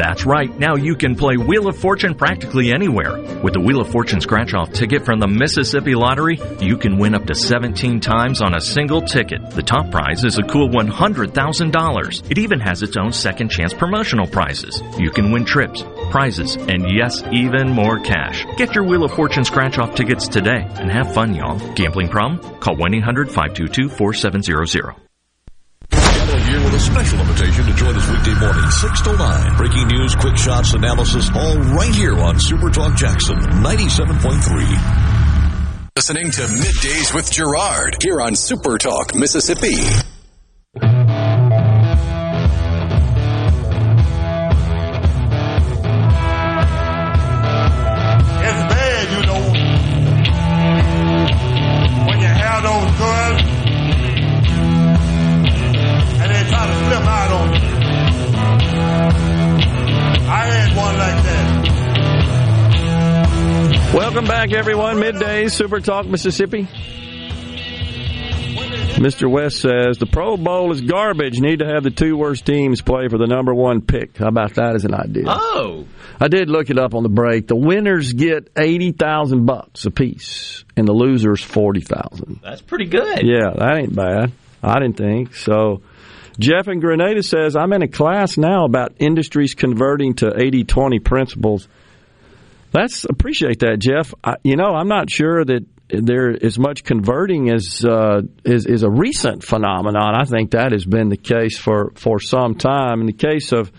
That's right. Now you can play Wheel of Fortune practically anywhere. With the Wheel of Fortune scratch off ticket from the Mississippi Lottery, you can win up to 17 times on a single ticket. The top prize is a cool $100,000. It even has its own second chance promotional prizes. You can win trips, prizes, and yes, even more cash. Get your Wheel of Fortune scratch off tickets today and have fun, y'all. Gambling problem? Call 1 800 522 4700. Here with a special invitation to join us weekday morning, 6 to 9. Breaking news, quick shots, analysis, all right here on Super Talk Jackson 97.3. Listening to Middays with Gerard here on Super Talk, Mississippi. It's bad, you know, when you have those girls I had one like that. Welcome back, everyone. Midday Super Talk, Mississippi. Mr. West says the Pro Bowl is garbage. Need to have the two worst teams play for the number one pick. How about that as an idea? Oh, I did look it up on the break. The winners get eighty thousand bucks apiece, and the losers forty thousand. that's pretty good. Yeah, that ain't bad. I didn't think so. Jeff in Grenada says I'm in a class now about industries converting to 80-20 principles. That's appreciate that, Jeff. I, you know, I'm not sure that there is much converting as uh, is is a recent phenomenon. I think that has been the case for for some time. In the case of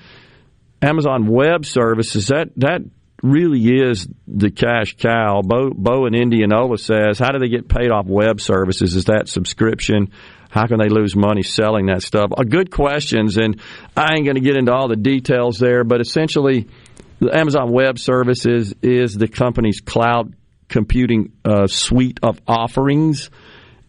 Amazon Web Services, that that really is the cash cow. Bo, Bo in Indianola says, how do they get paid off web services? Is that subscription? How can they lose money selling that stuff? Uh, good questions, and I ain't going to get into all the details there, but essentially, the Amazon Web Services is the company's cloud computing uh, suite of offerings.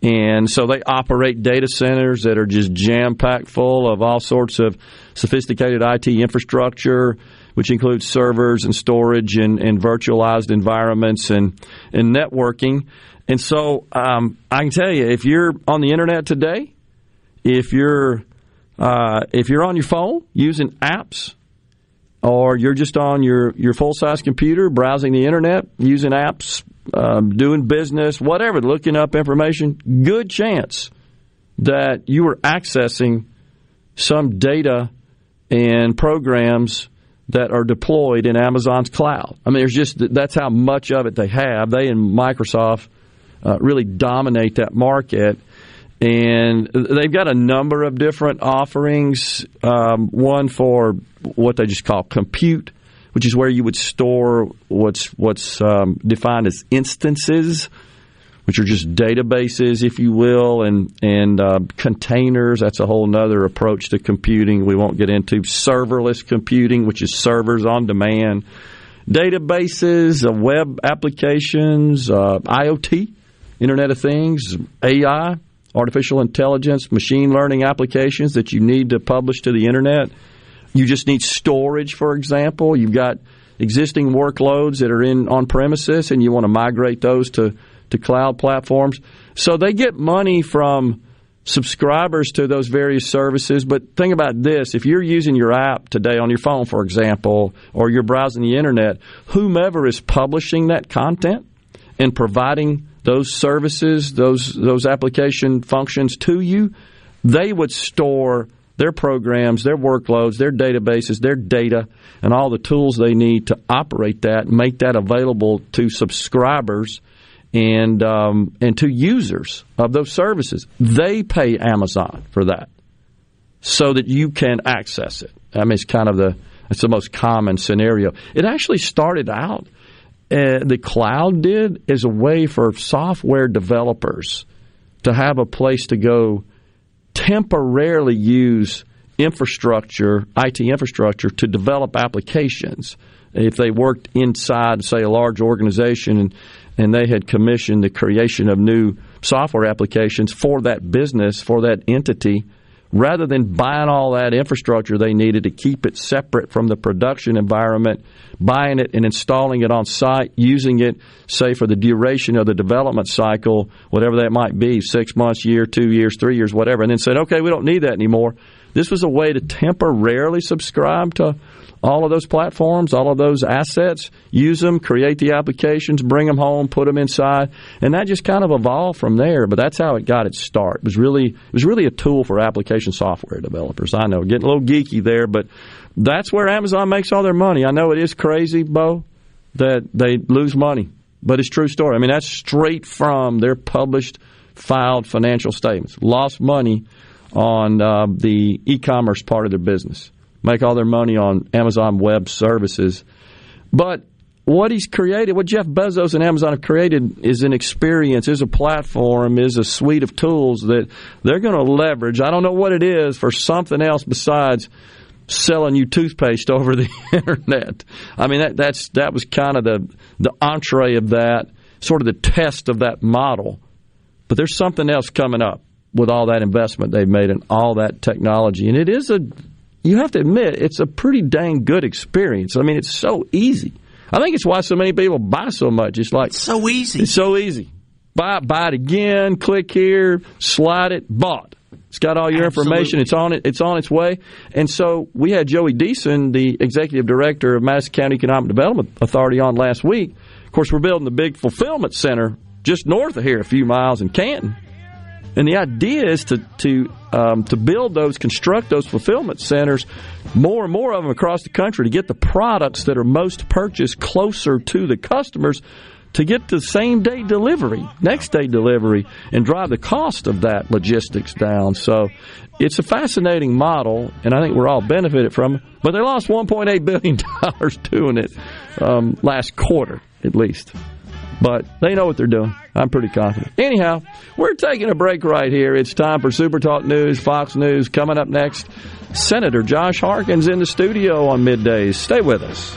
And so they operate data centers that are just jam packed full of all sorts of sophisticated IT infrastructure, which includes servers and storage and, and virtualized environments and, and networking. And so um, I can tell you, if you're on the internet today, if you're uh, if you're on your phone using apps, or you're just on your, your full size computer browsing the internet using apps, um, doing business, whatever, looking up information, good chance that you are accessing some data and programs that are deployed in Amazon's cloud. I mean, there's just that's how much of it they have. They and Microsoft uh, really dominate that market. And they've got a number of different offerings. Um, one for what they just call compute, which is where you would store what's what's um, defined as instances, which are just databases, if you will, and and uh, containers. That's a whole other approach to computing. We won't get into serverless computing, which is servers on demand, databases, uh, web applications, uh, IoT, Internet of Things, AI, artificial intelligence, machine learning applications that you need to publish to the internet. You just need storage, for example. You've got existing workloads that are in on premises and you want to migrate those to, to cloud platforms. So they get money from subscribers to those various services. But think about this if you're using your app today on your phone, for example, or you're browsing the internet, whomever is publishing that content and providing those services, those those application functions to you, they would store their programs, their workloads, their databases, their data, and all the tools they need to operate that, make that available to subscribers and um, and to users of those services. They pay Amazon for that, so that you can access it. I mean, it's kind of the it's the most common scenario. It actually started out uh, the cloud did is a way for software developers to have a place to go temporarily use infrastructure, IT infrastructure, to develop applications. If they worked inside, say, a large organization and, and they had commissioned the creation of new software applications for that business, for that entity, rather than buying all that infrastructure they needed to keep it separate from the production environment, buying it and installing it on site, using it, say, for the duration of the development cycle, whatever that might be six months, year, two years, three years, whatever and then said, okay, we don't need that anymore. This was a way to temporarily subscribe to all of those platforms, all of those assets, use them, create the applications, bring them home, put them inside, and that just kind of evolved from there. But that's how it got its start. It was really it was really a tool for application software developers. I know, getting a little geeky there, but that's where Amazon makes all their money. I know it is crazy, Bo, that they lose money, but it's true story. I mean, that's straight from their published filed financial statements. Lost money on uh, the e-commerce part of their business make all their money on Amazon Web Services. But what he's created, what Jeff Bezos and Amazon have created, is an experience, is a platform, is a suite of tools that they're going to leverage. I don't know what it is for something else besides selling you toothpaste [LAUGHS] over the internet. I mean, that, that's that was kind of the the entree of that, sort of the test of that model. But there's something else coming up with all that investment they've made and all that technology, and it is a you have to admit it's a pretty dang good experience. I mean, it's so easy. I think it's why so many people buy so much. It's like it's so easy. It's so easy. Buy buy it again. Click here. Slide it. Bought. It's got all your Absolutely. information. It's on it. It's on its way. And so we had Joey Deason, the executive director of Madison County Economic Development Authority, on last week. Of course, we're building the big fulfillment center just north of here, a few miles in Canton. And the idea is to to um, to build those, construct those fulfillment centers, more and more of them across the country to get the products that are most purchased closer to the customers to get the same day delivery, next day delivery, and drive the cost of that logistics down. So it's a fascinating model, and I think we're all benefited from it. But they lost $1.8 billion [LAUGHS] doing it um, last quarter, at least. But they know what they're doing. I'm pretty confident. Anyhow, we're taking a break right here. It's time for Super Talk News, Fox News. Coming up next, Senator Josh Harkins in the studio on middays. Stay with us.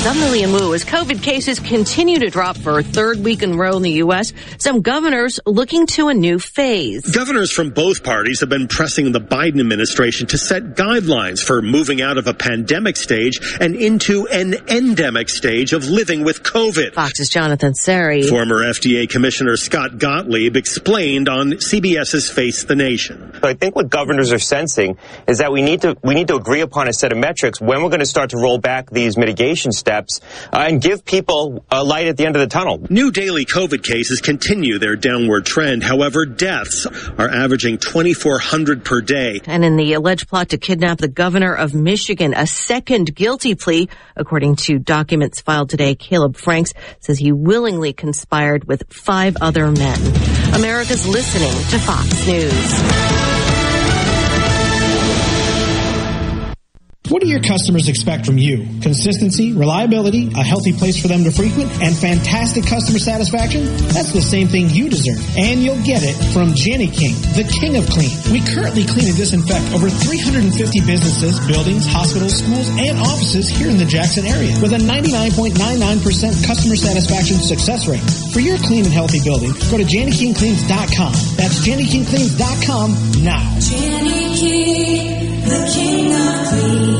News. I'm Lillian Wu. As COVID cases continue to drop for a third week in a row in the U.S., some governors looking to a new phase. Governors from both parties have been pressing the Biden administration to set guidelines for moving out of a pandemic stage and into an endemic stage of living with COVID. Fox's Jonathan Serrie. Former FDA Commissioner Scott Gottlieb explained on CBS's Face the Nation. I think what governors are sensing is that we need to we need to agree upon a set of metrics when we're going to start to roll back these mitigation steps uh, and give people a light at the end of the tunnel. New daily COVID cases continue their downward trend. However, deaths are averaging 2,400 per day. And in the alleged plot to kidnap the governor of Michigan, a second guilty plea, according to documents filed today, Kaleb Franks says he willingly conspired with five other men. America's listening to Fox News. What do your customers expect from you? Consistency, reliability, a healthy place for them to frequent, and fantastic customer satisfaction? That's the same thing you deserve. And you'll get it from Jenny King, the king of clean. We currently clean and disinfect over 350 businesses, buildings, hospitals, schools, and offices here in the Jackson area with a 99.99% customer satisfaction success rate. For your clean and healthy building, go to JennyKingCleans.com. That's JennyKingCleans.com now. Jenny King, the king of clean.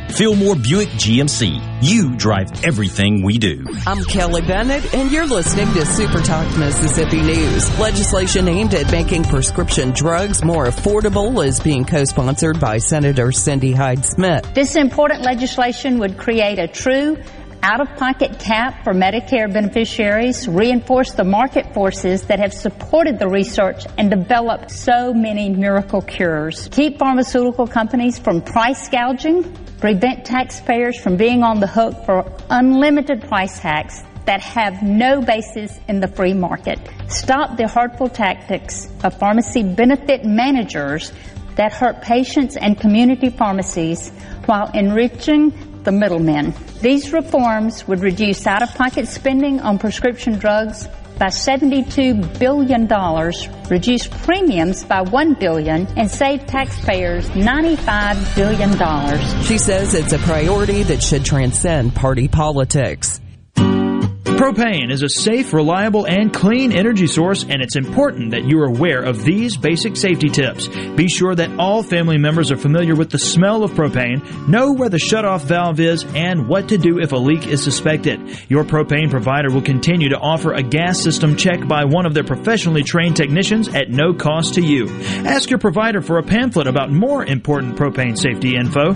Fillmore Buick GMC. You drive everything we do. I'm Kelly Bennett, and you're listening to Super Talk Mississippi News. Legislation aimed at making prescription drugs more affordable is being co-sponsored by Senator Cindy Hyde Smith. This important legislation would create a true out-of-pocket cap for Medicare beneficiaries, reinforce the market forces that have supported the research and developed so many miracle cures, keep pharmaceutical companies from price gouging, prevent taxpayers from being on the hook for unlimited price hacks that have no basis in the free market. Stop the hurtful tactics of pharmacy benefit managers that hurt patients and community pharmacies while enriching the middlemen. These reforms would reduce out-of-pocket spending on prescription drugs by $72 billion, reduce premiums by 1 billion, and save taxpayers $95 billion. She says it's a priority that should transcend party politics. Propane is a safe, reliable, and clean energy source, and it's important that you are aware of these basic safety tips. Be sure that all family members are familiar with the smell of propane, know where the shutoff valve is, and what to do if a leak is suspected. Your propane provider will continue to offer a gas system check by one of their professionally trained technicians at no cost to you. Ask your provider for a pamphlet about more important propane safety info.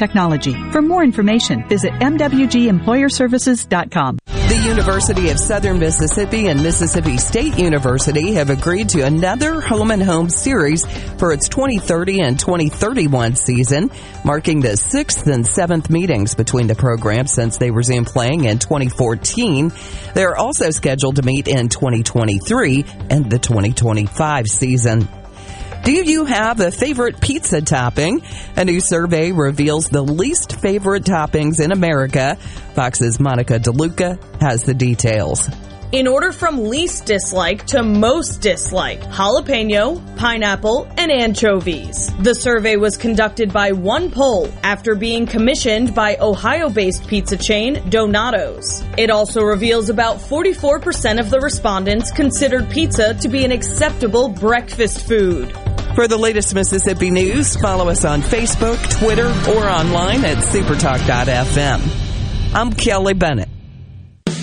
technology. For more information, visit MWGEmployerServices.com. The University of Southern Mississippi and Mississippi State University have agreed to another Home and Home series for its 2030 and 2031 season, marking the sixth and seventh meetings between the programs since they resumed playing in 2014. They're also scheduled to meet in 2023 and the 2025 season. Do you have a favorite pizza topping? A new survey reveals the least favorite toppings in America. Fox's Monica DeLuca has the details. In order from least dislike to most dislike, jalapeno, pineapple, and anchovies. The survey was conducted by OnePoll after being commissioned by Ohio-based pizza chain Donato's. It also reveals about 44% of the respondents considered pizza to be an acceptable breakfast food. For the latest Mississippi news, follow us on Facebook, Twitter, or online at supertalk.fm. I'm Kelly Bennett.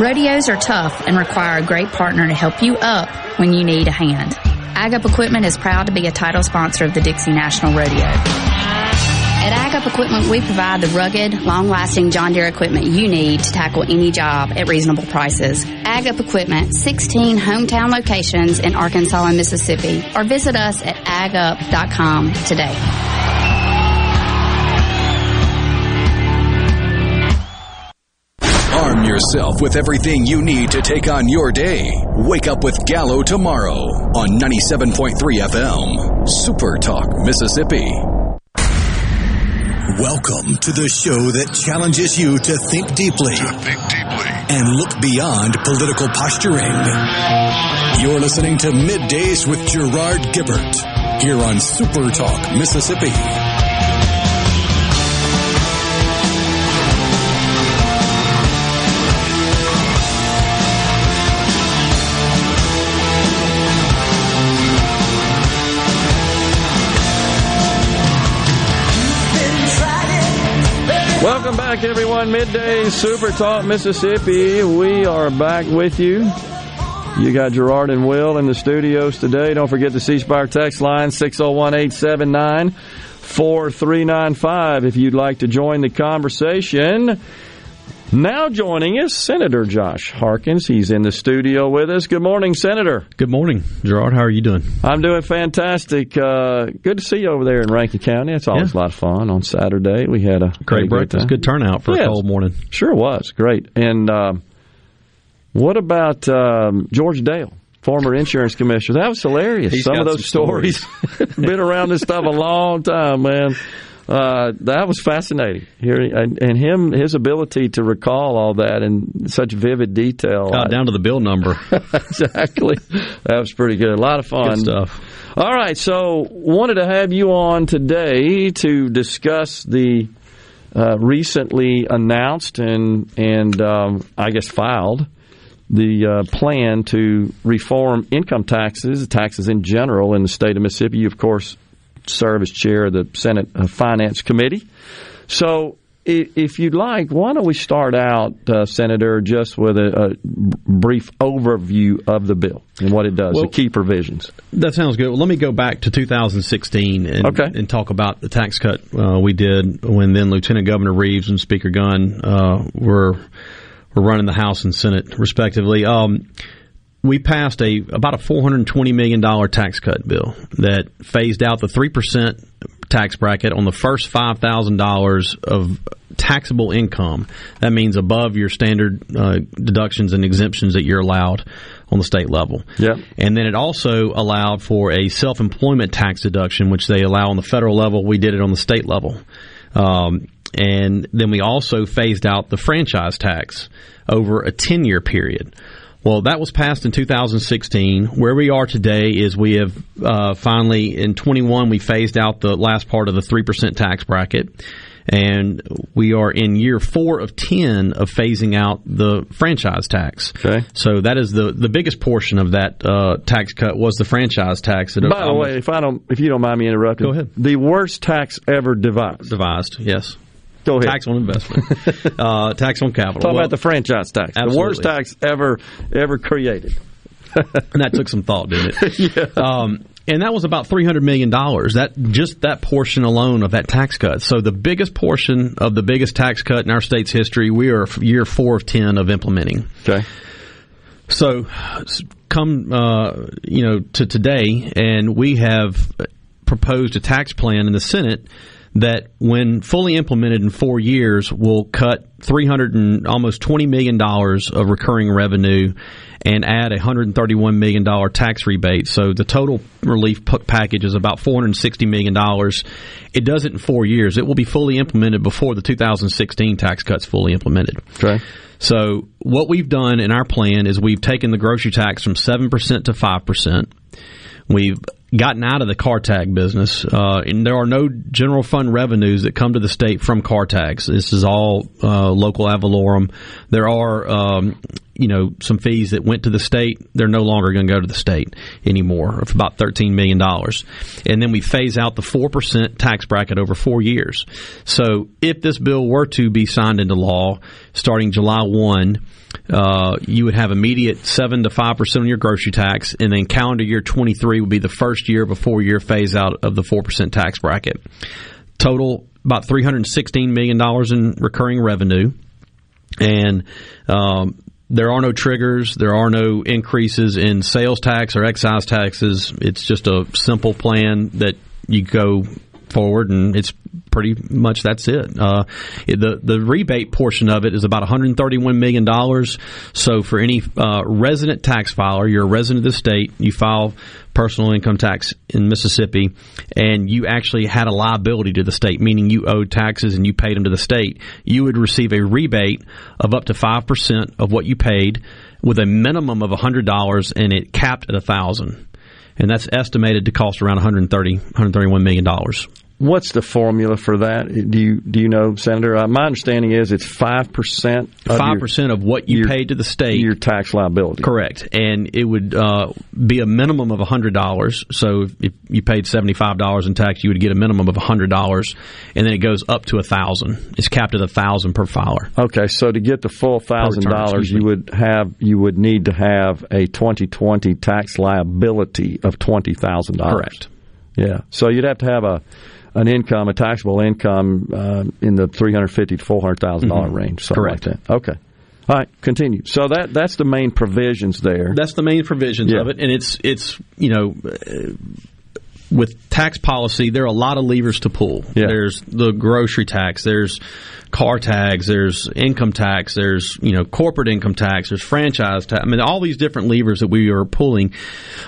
Rodeos are tough and require a great partner to help you up when you need a hand. Ag Up Equipment is proud to be a title sponsor of the Dixie National Rodeo. At Ag Up Equipment, we provide the rugged, long-lasting John Deere equipment you need to tackle any job at reasonable prices. Ag Up Equipment, 16 hometown locations in Arkansas and Mississippi, or visit us at agup.com today. Arm yourself with everything you need to take on your day. Wake up with Gallo tomorrow on 97.3 FM, Super Talk, Mississippi. Welcome to the show that challenges you to think deeply, to think deeply. and look beyond political posturing. You're listening to Middays with Gerard Gibert here on Super Talk, Mississippi. Back, everyone. Midday Super Talk Mississippi. We are back with you. You got Gerard and Will in the studios today. Don't forget the C text line 601 879 4395 if you'd like to join the conversation. Now joining us, Senator Josh Harkins. He's in the studio with us. Good morning, Senator. Good morning, Gerard. How are you doing? I'm doing fantastic. Uh, good to see you over there in Rankin County. It's always a lot of fun on Saturday. We had a Great breakfast. Good turnout for a cold morning. Sure was. Great. And um, what about um, George Dale, former insurance commissioner? That was hilarious. He's some of those some stories. stories. [LAUGHS] Been around this stuff a long time, man. Uh, that was fascinating. Here and, and him, his ability to recall all that in such vivid detail. Uh, down to the bill number. [LAUGHS] exactly. That was pretty good. A lot of fun Good stuff. All right, so wanted to have you on today to discuss the uh, recently announced and and um, I guess filed the uh, plan to reform income taxes, taxes in general in the state of Mississippi. You, of course, serve as chair of the Senate uh, Finance Committee. So, if you'd like, why don't we start out, uh, Senator, just with a, a brief overview of the bill and what it does, Well- the key provisions. That sounds good. Well, let me go back to 2016 and, and talk about the tax cut uh, we did when then Lieutenant Governor Reeves and Speaker Gunn uh, were were running the House and Senate respectively. Um, we passed a about a 420 million dollar tax cut bill that phased out the three percent tax bracket on the first five thousand dollars of taxable income. That means above your standard uh, deductions and exemptions that you're allowed on the state level. Yeah. And then it also allowed for a self employment tax deduction, which they allow on the federal level. We did it on the state level. Um, and then we also phased out the franchise tax over a 10 year period. Well, that was passed in 2016. Where we are today is we have uh, finally, in 21, we phased out the last part of the 3% tax bracket. And we are in year four of 10 of phasing out the franchise tax. Okay. So that is the, the biggest portion of that uh, tax cut was the franchise tax. That By the way, if I don't, if you don't mind me interrupting, go ahead. The worst tax ever devised. Devised, yes. Go ahead. Tax on investment, [LAUGHS] uh, tax on capital. Talking Well, about the franchise tax, the worst tax ever ever created. [LAUGHS] and that took some thought, didn't it? [LAUGHS] yeah. Um, and that was about three hundred million dollars. That just that portion alone of that tax cut. So the biggest portion of the biggest tax cut in our state's history, we are year four of ten of implementing. Okay. So come uh, you know to today, and we have proposed a tax plan in the Senate that, when fully implemented in four years, will cut three hundred and almost twenty million dollars of recurring revenue and add a hundred and thirty-one million dollar tax rebate. So the total relief package is about four hundred and sixty million dollars. It does it in four years. It will be fully implemented before the 2016 tax cuts fully implemented. Okay. So what we've done in our plan is we've taken the grocery tax from seven percent to five percent. We've gotten out of the car tag business, uh, and there are no general fund revenues that come to the state from car tags. This is all uh, local ad valorem. There are, um, you know, some fees that went to the state. They're no longer going to go to the state anymore, of about thirteen million dollars. And then we phase out the four percent tax bracket over four years. So if this bill were to be signed into law starting July one uh, you would have immediate seven to five percent on your grocery tax, and then calendar year twenty three would be the first year before year phase out of the four percent tax bracket. Total about three hundred sixteen million dollars in recurring revenue, and um, there are no triggers. There are no increases in sales tax or excise taxes. It's just a simple plan that you go forward, and it's pretty much that's it. Uh, the the rebate portion of it is about 131 million dollars. So for any uh, resident tax filer, you're a resident of the state, you file personal income tax in Mississippi, and you actually had a liability to the state, meaning you owed taxes and you paid them to the state, you would receive a rebate of up to five percent of what you paid, with a minimum of $100 and it capped at a thousand and that's estimated to cost around 130 131 million dollars What's the formula for that? Do you do you know, Senator? Uh, my understanding is it's five percent. Five percent of what you your, paid to the state, your tax liability. Correct, and it would uh, be a minimum of hundred dollars. So if you paid seventy five dollars in tax, you would get a minimum of hundred dollars, and then it goes up to a thousand. It's capped at a thousand per filer. Okay, so to get the full thousand dollars, you would have you would need to have a twenty twenty tax liability of twenty thousand dollars. Correct. Yeah, so you'd have to have a an income, a taxable income uh, in the three hundred fifty to four hundred thousand mm-hmm. range. Correct. Like that. okay. All right, continue. So that that's the main provisions there. That's the main provisions yeah. of it, and it's it's you know. Uh, with tax policy, there are a lot of levers to pull. Yeah. There's the grocery tax. There's car tags, there's income tax, there's you know corporate income tax, there's franchise tax. I mean, all these different levers that we are pulling.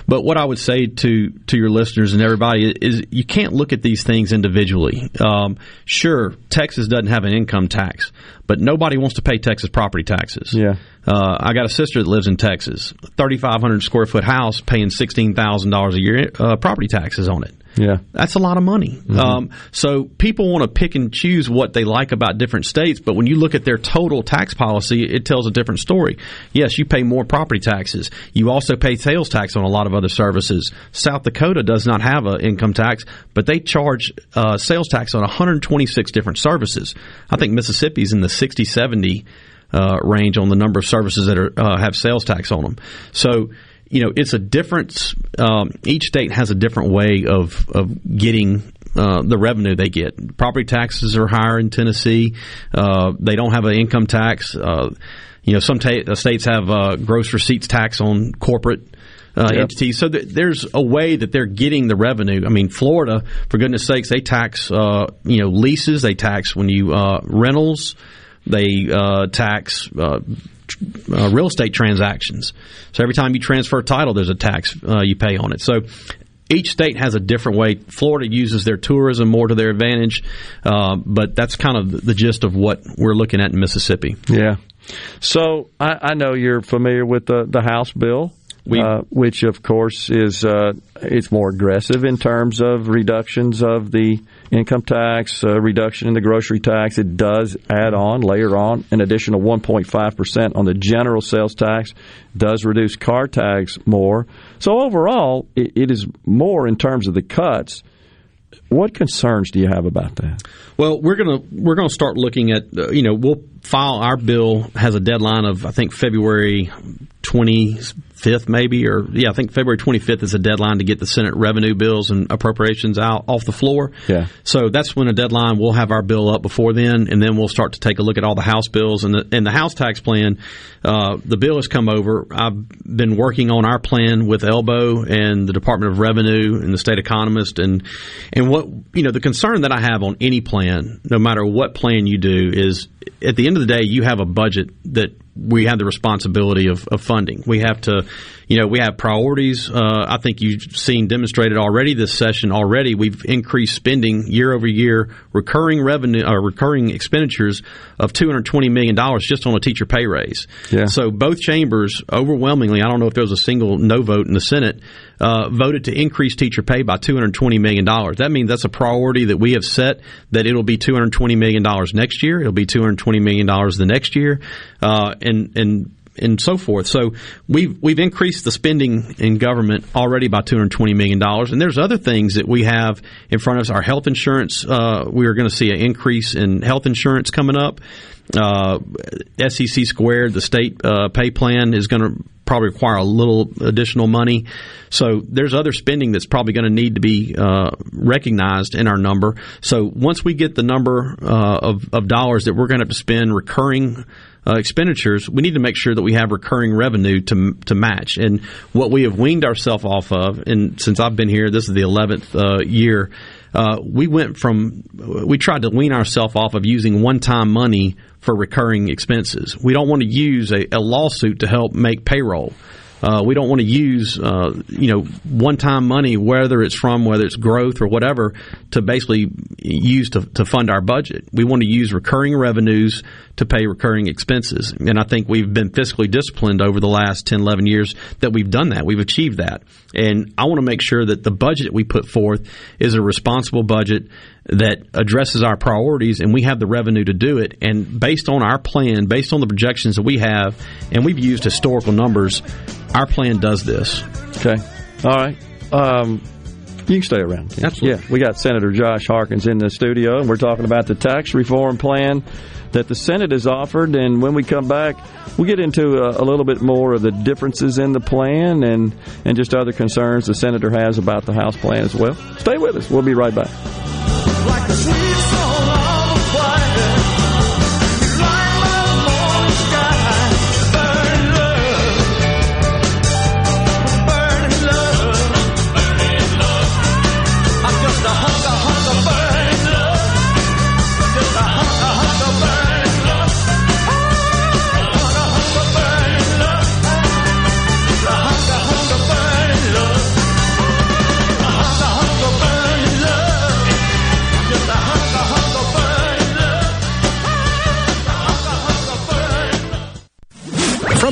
But what I would say to to your listeners and everybody is, you can't look at these things individually. Um, sure, Texas doesn't have an income tax, but nobody wants to pay Texas property taxes. Yeah. Uh, I got a sister that lives in Texas, 3,500 square foot house, paying $16,000 a year uh, property taxes on it. Yeah, that's a lot of money. Mm-hmm. Um, so people want to pick and choose what they like about different states, but when you look at their total tax policy, it tells a different story. Yes, you pay more property taxes. You also pay sales tax on a lot of other services. South Dakota does not have an income tax, but they charge uh, sales tax on 126 different services. I think Mississippi's in the 60, 70 uh, range on the number of services that are, uh, have sales tax on them. So you know, it's a difference. Um, each state has a different way of of getting uh, the revenue they get. Property taxes are higher in Tennessee. Uh, they don't have an income tax. Uh, you know, some ta- uh, states have uh, gross receipts tax on corporate. Uh, yep. entities. So th- there's a way that they're getting the revenue. I mean, Florida, for goodness sakes, they tax uh, you know leases, they tax when you uh, rentals, they uh, tax uh, real estate transactions. So every time you transfer a title, there's a tax uh, you pay on it. So each state has a different way. Florida uses their tourism more to their advantage, uh, but that's kind of the gist of what we're looking at in Mississippi. Yeah. So I, I know you're familiar with the, the House bill. We, uh, which of course is uh, it's more aggressive in terms of reductions of the income tax, uh, reduction in the grocery tax. It does add on, layer on, an additional 1.5% on the general sales tax, does reduce car tax more. So overall, it, it is more in terms of the cuts. What concerns do you have about that? Well, we're gonna we're gonna start looking at uh, you know we'll file our bill has a deadline of I think February 25th, maybe, or yeah, I think February 25th is a deadline to get the Senate revenue bills and appropriations out off the floor. Yeah. So that's when a deadline. We'll have our bill up before then, and then we'll start to take a look at all the House bills and the and the House tax plan. Uh, the bill has come over. I've been working on our plan with LBO and the Department of Revenue and the state economist, and and what you know the concern that I have on any plan, no matter what plan you do, is at the end of the day you have a budget that we have the responsibility of, of funding. We have to, you know, we have priorities. Uh, I think you've seen demonstrated already this session. Already, we've increased spending year over year, recurring revenue, uh, recurring expenditures of two hundred twenty million dollars just on a teacher pay raise. Yeah. So both chambers overwhelmingly, I don't know if there was a single no vote in the Senate, uh, voted to increase teacher pay by two hundred twenty million dollars. That means that's a priority that we have set. That it'll be two hundred twenty million dollars next year. It'll be two hundred twenty million dollars the next year, uh, and and and so forth. So we've we've increased the spending in government already by two hundred twenty million dollars, and there's other things that we have in front of us. Our health insurance, uh, we are going to see an increase in health insurance coming up. Uh, SEC squared, the state uh, pay plan is going to probably require a little additional money. So there's other spending that's probably going to need to be uh, recognized in our number. So once we get the number uh, of, of dollars that we're going to have to spend recurring uh, expenditures, we need to make sure that we have recurring revenue to to match. And what we have weaned ourselves off of, and since I've been here, this is the eleventh uh, year. Uh, we went from we tried to wean ourselves off of using one time money for recurring expenses. We don't want to use a, a lawsuit to help make payroll. Uh, we don't want to use, uh, you know, one-time money, whether it's from whether it's growth or whatever, to basically use to, to fund our budget. We want to use recurring revenues to pay recurring expenses, and I think we've been fiscally disciplined over the last 10, 11 years that we've done that. We've achieved that, and I want to make sure that the budget we put forth is a responsible budget that addresses our priorities and we have the revenue to do it. And based on our plan, based on the projections that we have, and we've used historical numbers, our plan does this. Okay. All right. Um, you can stay around. Absolutely. Yeah, we got Senator Josh Harkins in the studio, and we're talking about the tax reform plan that the Senate has offered. And when we come back, we'll get into a, a, little bit more of the differences in the plan and, and just other concerns the senator has about the House plan as well. Stay with us. We'll be right back. From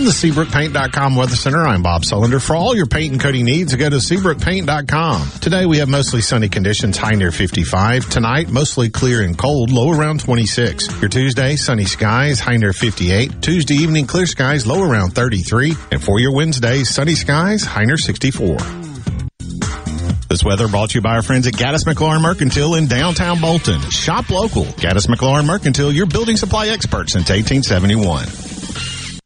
the SeabrookPaint.com Weather Center, I'm Bob Sullender. For all your paint and coating needs, go to SeabrookPaint.com. Today we have mostly sunny conditions, high near 55. Tonight, mostly clear and cold, low around 26. Your Tuesday, sunny skies, high near 58. Tuesday evening, clear skies, low around 33. And for your Wednesday, sunny skies, high near 64. This weather brought to you by our friends at Gaddis McLaurin Mercantile in downtown Bolton. Shop local. Gaddis McLaurin Mercantile, your building supply expert since 1871.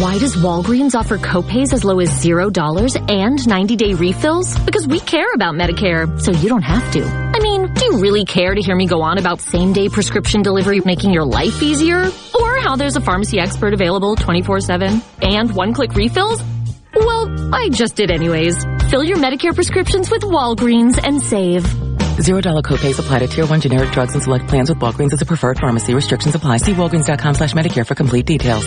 Why does Walgreens offer copays as low as $0 and 90 day refills? Because we care about Medicare, so you don't have to. I mean, do you really care to hear me go on about same day prescription delivery making your life easier? Or how there's a pharmacy expert available 24 7 and one click refills? Well, I just did anyways. Fill your Medicare prescriptions with Walgreens and save. Zero dollar copays apply to tier one generic drugs and select plans with Walgreens as a preferred pharmacy. Restrictions apply. See walgreens.com slash Medicare for complete details.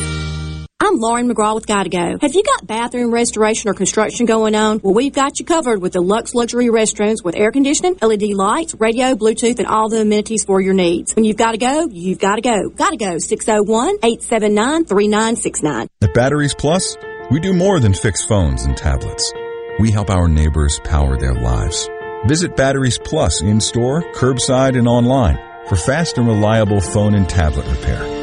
I'm Lauren McGraw with Gotta Go. Have you got bathroom restoration or construction going on? Well, we've got you covered with the Lux Luxury Restrooms with air conditioning, LED lights, radio, Bluetooth, and all the amenities for your needs. When you've got to go, you've got to go. Gotta go. 601-879-3969. At Batteries Plus, We do more than fix phones and tablets. We help our neighbors power their lives. Visit Batteries Plus in store, curbside, and online for fast and reliable phone and tablet repair.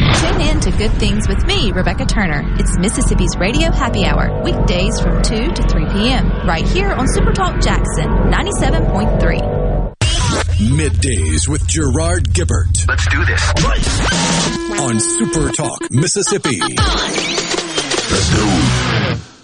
Tune in to Good Things with me, Rebecca Turner. It's Mississippi's Radio Happy Hour, weekdays from 2 to 3 p.m., right here on Supertalk Jackson 97.3. Middays with Gerard Gibert. Let's do this. On Super Talk, Mississippi. [LAUGHS] Let's go.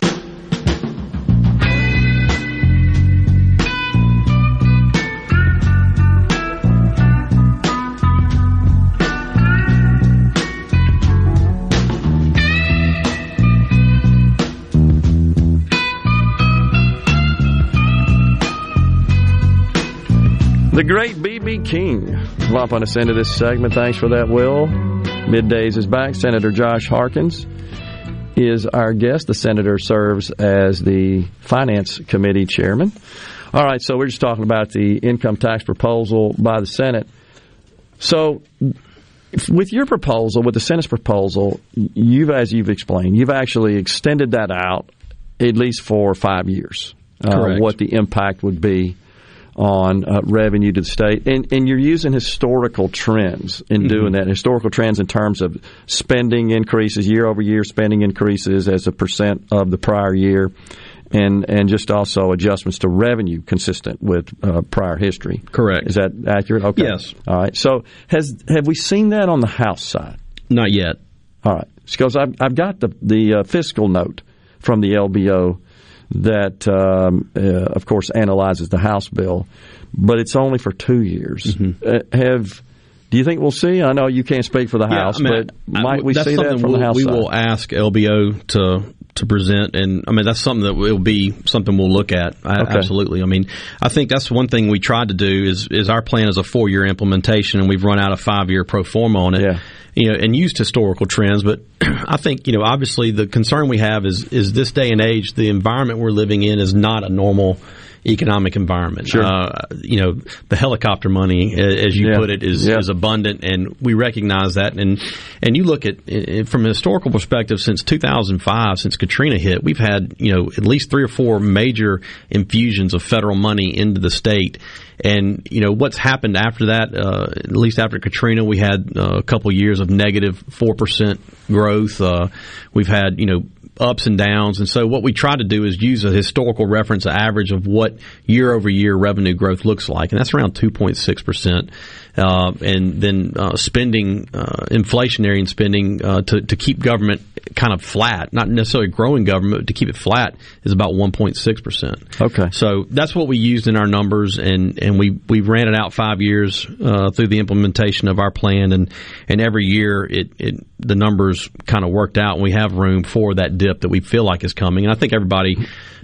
The great B.B. King lumping us into this segment. Thanks for that, Will. Middays is back. Senator Josh Harkins is our guest. The senator serves as the Finance Committee chairman. All right, so we're just talking about the income tax proposal by the Senate. So, with your proposal, with the Senate's proposal, you've, as you've explained, you've actually extended that out at least for five years. Uh, what the impact would be on uh, revenue to the state, and and you're using historical trends in mm-hmm. doing that. Historical trends in terms of spending increases year over year, spending increases as a percent of the prior year, and and just also adjustments to revenue consistent with uh, prior history. Correct. Is that accurate? Okay. Yes. All right. So has have we seen that on the House side? Not yet. All right. Because I've I've got the the uh, fiscal note from the LBO that, um, uh, of course, analyzes the House bill, but it's only for two years. Mm-hmm. Uh, have do you think we'll see? I know you can't speak for the yeah, House, I mean, but might we see that from we'll, the House? We side? will ask LBO to to present, and I mean that's something that will be something we'll look at. Okay. Absolutely. I mean, I think that's one thing we tried to do is is our plan is a four year implementation, and we've run out of five year pro forma on it. Yeah you know, and used historical trends. But [CLEARS THROAT] I think, you know, obviously the concern we have is is this day and age, the environment we're living in is not a normal economic environment. Sure. Uh, you know, the helicopter money, as you yeah. put it, is, yeah. is abundant, and we recognize that. And and you look at from a historical perspective, since 2005, since Katrina hit, we've had you know at least three or four major infusions of federal money into the state. And you know what's happened after that? Uh, at least after Katrina, we had uh, a couple years of negative four percent growth. Uh, we've had you know ups and downs. And so what we try to do is use a historical reference average of what year over year revenue growth looks like. And that's around 2.6%. Uh, and then uh, spending, uh, inflationary and spending uh, to, to keep government kind of flat, not necessarily growing government, but to keep it flat is about 1.6%. Okay. So that's what we used in our numbers, and, and we, we ran it out five years uh, through the implementation of our plan, and, and every year it, it the numbers kind of worked out, and we have room for that dip that we feel like is coming. And I think everybody,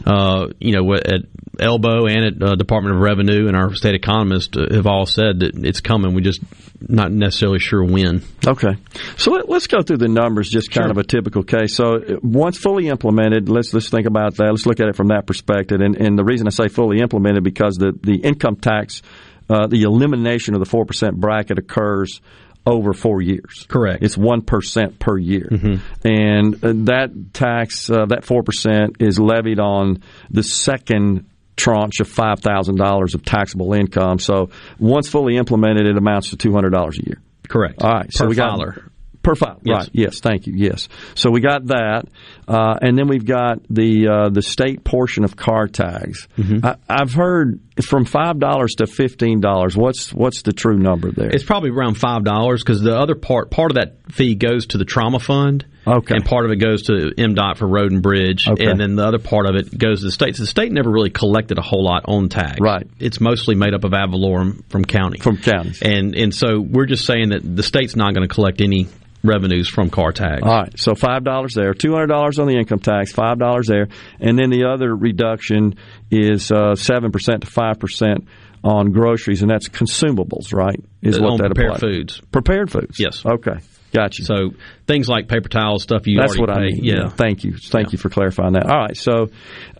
uh, you know, at LBO and at uh, Department of Revenue and our state economists have all said that it's coming. And We're just not necessarily sure when. Okay, so let, us go through the numbers, just kind sure. of a typical case. So once fully implemented, let's let's think about that. Let's look at it from that perspective. And, and the reason I say fully implemented because the the income tax, uh, the elimination of the four percent bracket occurs over four years. Correct. It's one percent per year, mm-hmm. and uh, that tax, uh, that four percent, is levied on the second tranche of five thousand dollars of taxable income. So once fully implemented, it amounts to two hundred dollars a year. Correct. All right. Per so we filer. got Per file, Yes. right? Yes, thank you. Yes, so we got that, uh, and then we've got the uh, the state portion of car tags. Mm-hmm. I, I've heard from five dollars to fifteen dollars. What's what's the true number there? It's probably around five dollars because the other part part of that fee goes to the trauma fund. Okay. And part of it goes to MDOT for road and bridge, Okay. and then the other part of it goes to the state. So the state never really collected a whole lot on tags. Right. It's mostly made up of ad valorem from county. From counties. And and so we're just saying that the state's not going to collect any revenues from car tags. All right, so five dollars there, two hundred dollars on the income tax, five dollars there, and then the other reduction is uh, seven percent to five percent on groceries, and that's consumables, right? Is Uh, what on that prepared applies. foods. Prepared foods. Yes. Okay. Gotcha. So things like paper towels, stuff you That's already what I mean. Yeah. Thank you. Thank you for clarifying that. All right. So,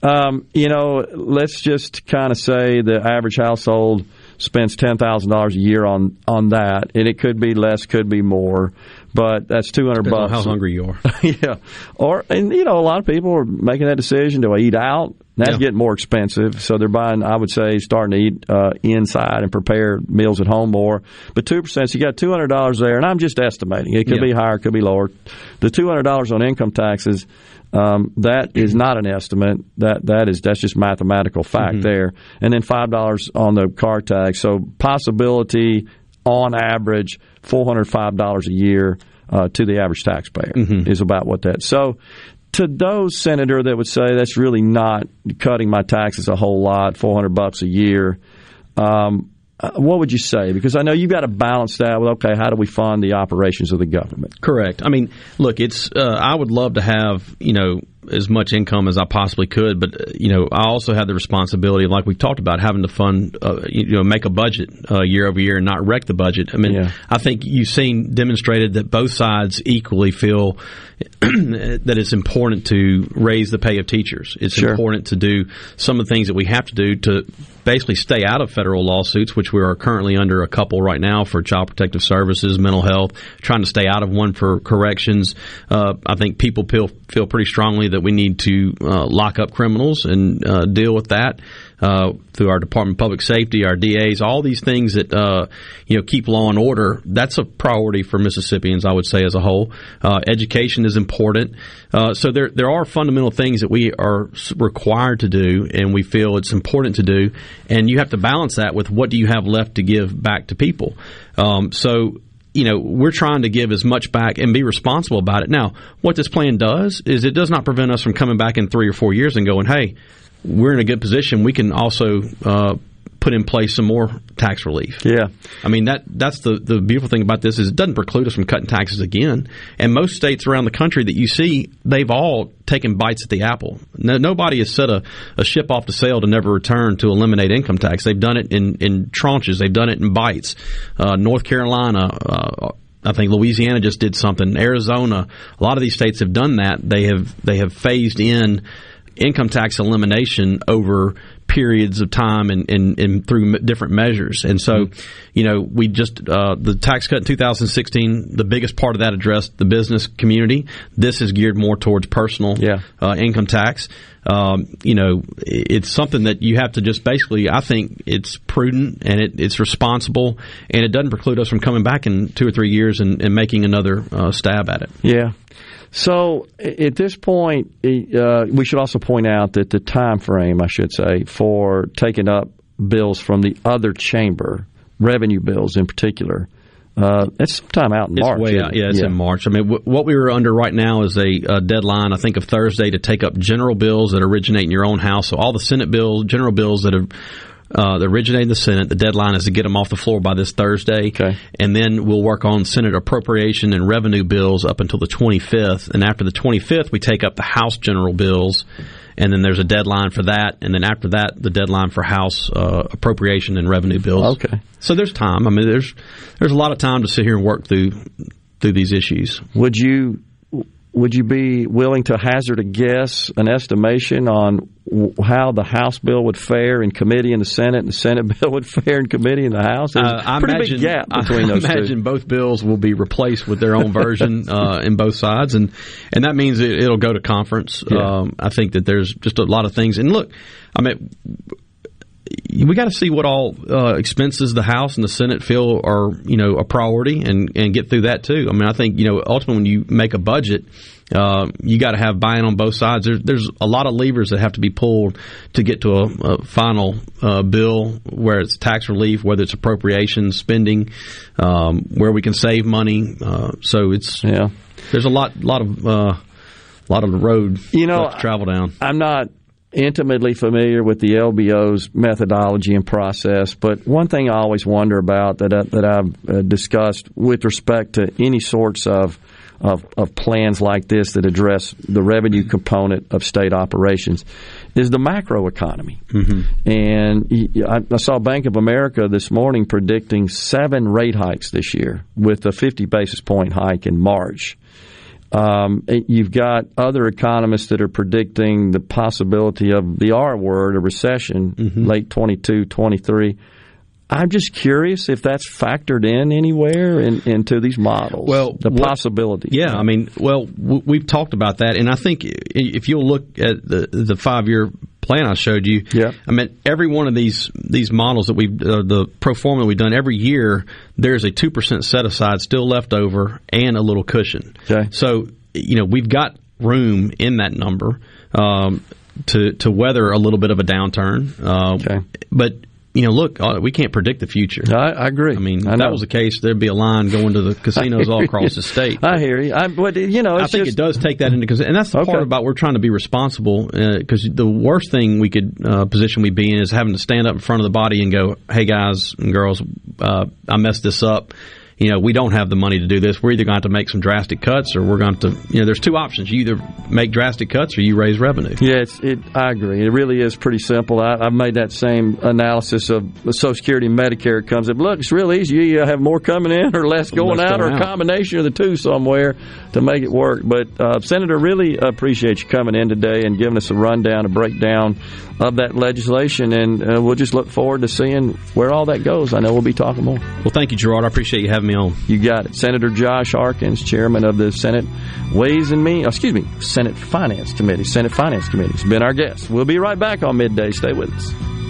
um, you know, let's just kind of say the average household spends ten thousand dollars a year on on that, and it could be less, could be more, but that's two hundred bucks. how hungry you are. [LAUGHS] yeah. Or and you know, a lot of people are making that decision. Do I eat out? That's Yeah. getting more expensive, so they're buying. I would say starting to eat uh, inside and prepare meals at home more. But two percent, so you got two hundred dollars there, and I'm just estimating. It could Yeah. be higher, it could be lower. The two hundred dollars on income taxes, um, that is not an estimate. That that is that's just mathematical fact there. And then five dollars on the car tax. So possibility on average four hundred five dollars a year uh, to the average taxpayer is about what that. So to those senator that would say that's really not cutting my taxes a whole lot, four hundred bucks a year. Um, uh, what would you say? Because I know you've got to balance that with okay, how do we fund the operations of the government? Correct. I mean, look, it's. Uh, I would love to have you know as much income as I possibly could, but uh, you know I also have the responsibility, like we talked about, having to fund uh, you know make a budget uh, year over year and not wreck the budget. I mean, Yeah. I think you've seen demonstrated that both sides equally feel [CLEARS THROAT] that it's important to raise the pay of teachers. It's Sure. important to do some of the things that we have to do to basically stay out of federal lawsuits, which we are currently under a couple right now for child protective services, mental health, trying to stay out of one for corrections. Uh, I think people feel feel pretty strongly that we need to uh, lock up criminals and uh, deal with that. Uh, through our Department of Public Safety, our DAs, all these things that uh, you know keep law and order. That's a priority for Mississippians, I would say, as a whole. Uh, education is important. Uh, so there there are fundamental things that we are required to do, and we feel it's important to do. And you have to balance that with what do you have left to give back to people. Um, so you know, we're trying to give as much back and be responsible about it. Now, what this plan does is it does not prevent us from coming back in three or four years and going, hey, we're in a good position. We can also uh, put in place some more tax relief. Yeah. I mean that that's the the beautiful thing about this is it doesn't preclude us from cutting taxes again. And most states around the country that you see, they've all taken bites at the apple. No, nobody has set a, a ship off to sail to never return to eliminate income tax. They've done it in in tranches. They've done it in bites. Uh, North Carolina. Uh, I think Louisiana just did something. Arizona, a lot of these states have done that. They have they have phased in income tax elimination over periods of time and, and, and through different measures. And so, you know, we just, uh, the tax cut in 2016, the biggest part of that addressed the business community. This is geared more towards personal uh, income tax. Um, you know, it's something that you have to just basically, I think it's prudent and it, it's responsible and it doesn't preclude us from coming back in two or three years and, and making another uh, stab at it. Yeah. So at this point, uh, we should also point out that the time frame, I should say, for taking up bills from the other chamber, revenue bills in particular, uh, it's sometime out in It's March. way out. Yeah, it's in March. I mean, w- what we were under right now is a, uh deadline, I think, of Thursday to take up general bills that originate in your own house. So all the Senate bills, general bills that have uh, that originate in the Senate, the deadline is to get them off the floor by this Thursday. Okay. And then we'll work on Senate appropriation and revenue bills up until the 25th. And after the 25th, we take up the House general bills. And then there's a deadline for that. And then after that, the deadline for House uh, appropriation and revenue bills. Okay. So there's time. I mean, there's there's a lot of time to sit here and work through through these issues. Would you would you be willing to hazard a guess, an estimation on w- how the House bill would fare in committee in the Senate, and the Senate [LAUGHS] bill would fare in committee in the House? There's Uh, I pretty imagine, big gap between I those imagine two. both bills will be replaced with their own [LAUGHS] version uh, in both sides, and and that means it, it'll go to conference. Yeah. Um, I think that there's just a lot of things. And look, I mean, we got to see what all uh, expenses the House and the Senate feel are, you know, a priority, and and get through that too. I mean, I think you know, ultimately, when you make a budget, uh, you got to have buy-in on both sides. There's, there's a lot of levers that have to be pulled to get to a, a final uh, bill, where it's tax relief, whether it's appropriations, spending, um, where we can save money. Uh, so it's yeah. There's a lot, lot of, uh, lot of the road you know to travel down. I'm not intimately familiar with the LBO's methodology and process, but one thing I always wonder about that I, that I've uh, discussed with respect to any sorts of, of of plans like this that address the revenue component of state operations is the macroeconomy. Mm-hmm. And I, I saw Bank of America this morning predicting seven rate hikes this year, with a 50 basis point hike in March. Um, you've got other economists that are predicting the possibility of the R word, a recession, Mm-hmm. late 22, 23. I'm just curious if that's factored in anywhere in, into these models. Well, the what- possibility. Yeah, I mean, well, w- we've talked about that, and I think if you'll look at the the five year plan I showed you, yeah. I mean, every one of these these models that we've uh, the pro forma we've done every year, there's a two percent set aside still left over and a little cushion. Okay. So you know we've got room in that number um, to to weather a little bit of a downturn. Uh, okay. But you know, look, uh, we can't predict the future. I, I agree. I mean, I if that was the case, there'd be a line going to the [LAUGHS] casinos all across the state. I hear you. I, but you know, I think just, it does take that into consideration, and that's the Okay. part about we're trying to be responsible. Because the worst thing we could uh, position we be in is having to stand up in front of the body and go, "Hey guys and girls, uh, I messed this up." You know, we don't have the money to do this. We're either going to have to make some drastic cuts, or we're going to, you know, there's two options. You either make drastic cuts, or you raise revenue. Yeah, it's, it, I agree. It really is pretty simple. I, I've made that same analysis of Social Security and Medicare. It comes up. Look, it's real easy. You have more coming in or less going Less out, or a out. combination of the two somewhere to make it work. But uh, Senator, really appreciate you coming in today and giving us a rundown, a breakdown of that legislation, and uh, we'll just look forward to seeing where all that goes. I know we'll be talking more. Well, thank you, Gerard. I appreciate you having me on. You got it. Senator Josh Harkins, chairman of the Senate Ways and Means, excuse me, Senate Finance Committee. Senate Finance Committee has been our guest. We'll be right back on midday. Stay with us.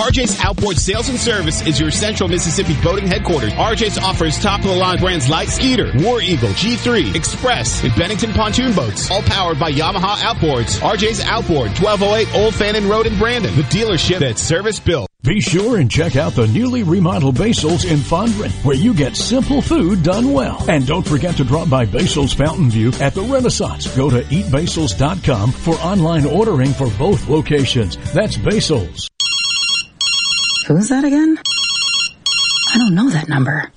RJ's Outboard Sales and Service is your central Mississippi boating headquarters. RJ's offers top of the line brands like Skeeter, War Eagle, G3, Express, and Bennington pontoon boats, all powered by Yamaha Outboards. RJ's Outboard, 1208 Old Fannin Road in Brandon, the dealership that's service built. Be sure and check out the newly remodeled Basil's in Fondren, where you get simple food done well. And don't forget to drop by Basil's Fountain View at the Renaissance. Go to eatbasils.com for online ordering for both locations. That's Basil's. Who's that again? I don't know that number.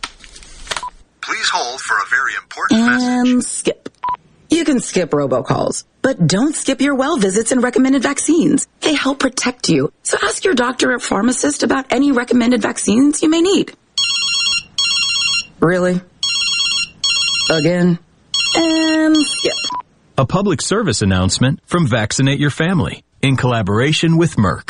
Please hold for a very important And skip. You can skip robocalls, but don't skip your well visits and recommended vaccines. They help protect you. So ask your doctor or pharmacist about any recommended vaccines you may need. Really? Again? And skip. A public service announcement from Vaccinate Your Family in collaboration with Merck.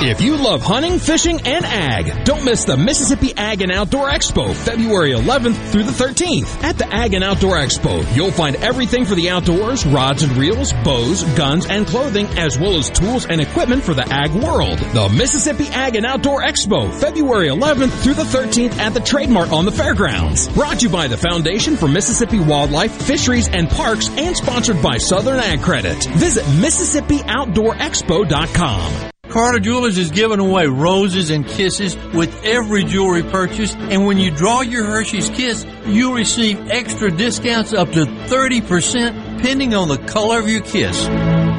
If you love hunting, fishing, and ag, don't miss the Mississippi Ag and Outdoor Expo, February 11th through the 13th. At the Ag and Outdoor Expo, you'll find everything for the outdoors, rods and reels, bows, guns, and clothing, as well as tools and equipment for the ag world. The Mississippi Ag and Outdoor Expo, February 11th through the 13th at the Trade Mart on the fairgrounds. Brought to you by the Foundation for Mississippi Wildlife, Fisheries, and Parks, and sponsored by Southern Ag Credit. Visit MississippiOutdoorExpo.com. Carter Jewelers is giving away roses and kisses with every jewelry purchase, and when you draw your Hershey's Kiss, you'll receive extra discounts up to 30% depending on the color of your kiss.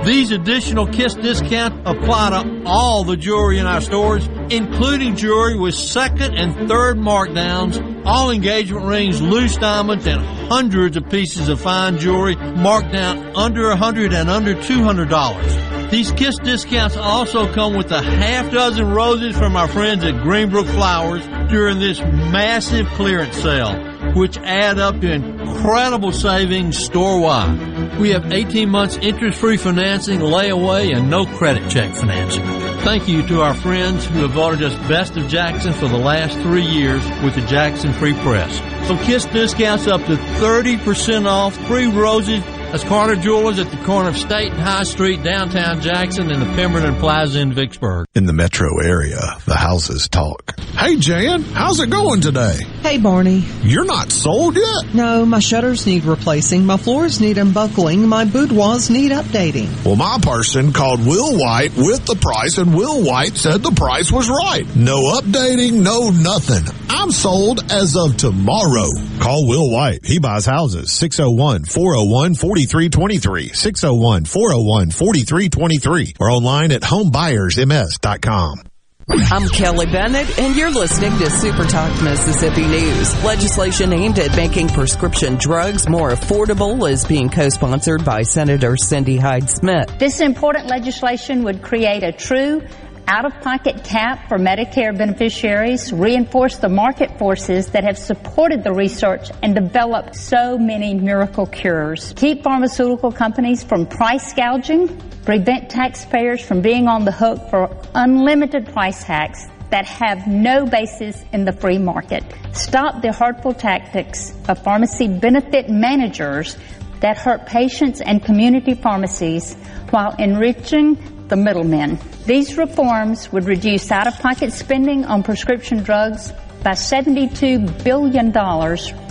These additional kiss discounts apply to all the jewelry in our stores, including jewelry with second and third markdowns, all engagement rings, loose diamonds, and hundreds of pieces of fine jewelry marked down under a hundred and under two hundred dollars. These kiss discounts also come with a half dozen roses from our friends at Greenbrook Flowers during this massive clearance sale. which add up to incredible savings store-wide. We have 18 months interest-free financing, layaway, and no credit check financing. Thank you to our friends who have voted us Best of Jackson for the last three years with the Jackson Free Press. So KISS discounts up to 30% off, free roses, that's Carter Jewelers at the corner of State and High Street, downtown Jackson, and the Pemberton Plaza in Vicksburg. In the metro area, the houses talk. Hey, Jan, how's it going today? Hey, Barney. You're not sold yet? No, my shutters need replacing, my floors need unbuckling, my boudoirs need updating. Well, my person called Will White with the price, and Will White said the price was right. No updating, no nothing. I'm sold as of tomorrow. Call Will White. He buys houses. 601 401 4323. 601 401 4323. Or online at homebuyersms.com. I'm Kelly Bennett, and you're listening to Super Talk Mississippi News. Legislation aimed at making prescription drugs more affordable is being co-sponsored by Senator Cindy Hyde Smith. This important legislation would create a true out-of-pocket cap for Medicare beneficiaries, reinforce the market forces that have supported the research and developed so many miracle cures, keep pharmaceutical companies from price gouging, prevent taxpayers from being on the hook for unlimited price hacks that have no basis in the free market. Stop the hurtful tactics of pharmacy benefit managers that hurt patients and community pharmacies while enriching the middlemen. These reforms would reduce out-of-pocket spending on prescription drugs by $72 billion,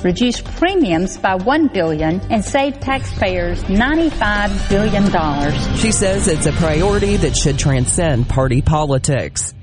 reduce premiums by 1 billion, and save taxpayers $95 billion. She says it's a priority that should transcend party politics.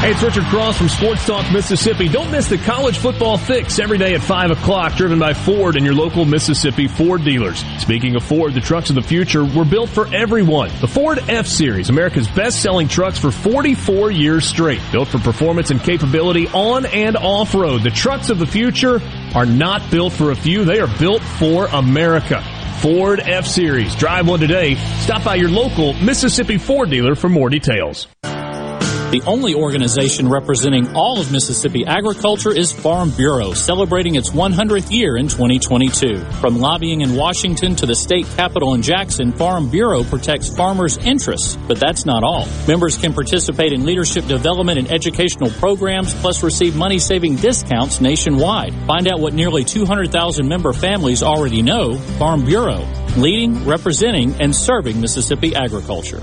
Hey, it's Richard Cross from Sports Talk Mississippi. Don't miss the college football fix every day at 5 o'clock, driven by Ford and your local Mississippi Ford dealers. Speaking of Ford, the trucks of the future were built for everyone. The Ford F Series, America's best selling trucks for 44 years straight. Built for performance and capability on and off road. The trucks of the future are not built for a few, they are built for America. Ford F Series. Drive one today. Stop by your local Mississippi Ford dealer for more details. The only organization representing all of Mississippi agriculture is Farm Bureau, celebrating its 100th year in 2022. From lobbying in Washington to the state capitol in Jackson, Farm Bureau protects farmers' interests. But that's not all. Members can participate in leadership development and educational programs, plus receive money saving discounts nationwide. Find out what nearly 200,000 member families already know Farm Bureau, leading, representing, and serving Mississippi agriculture.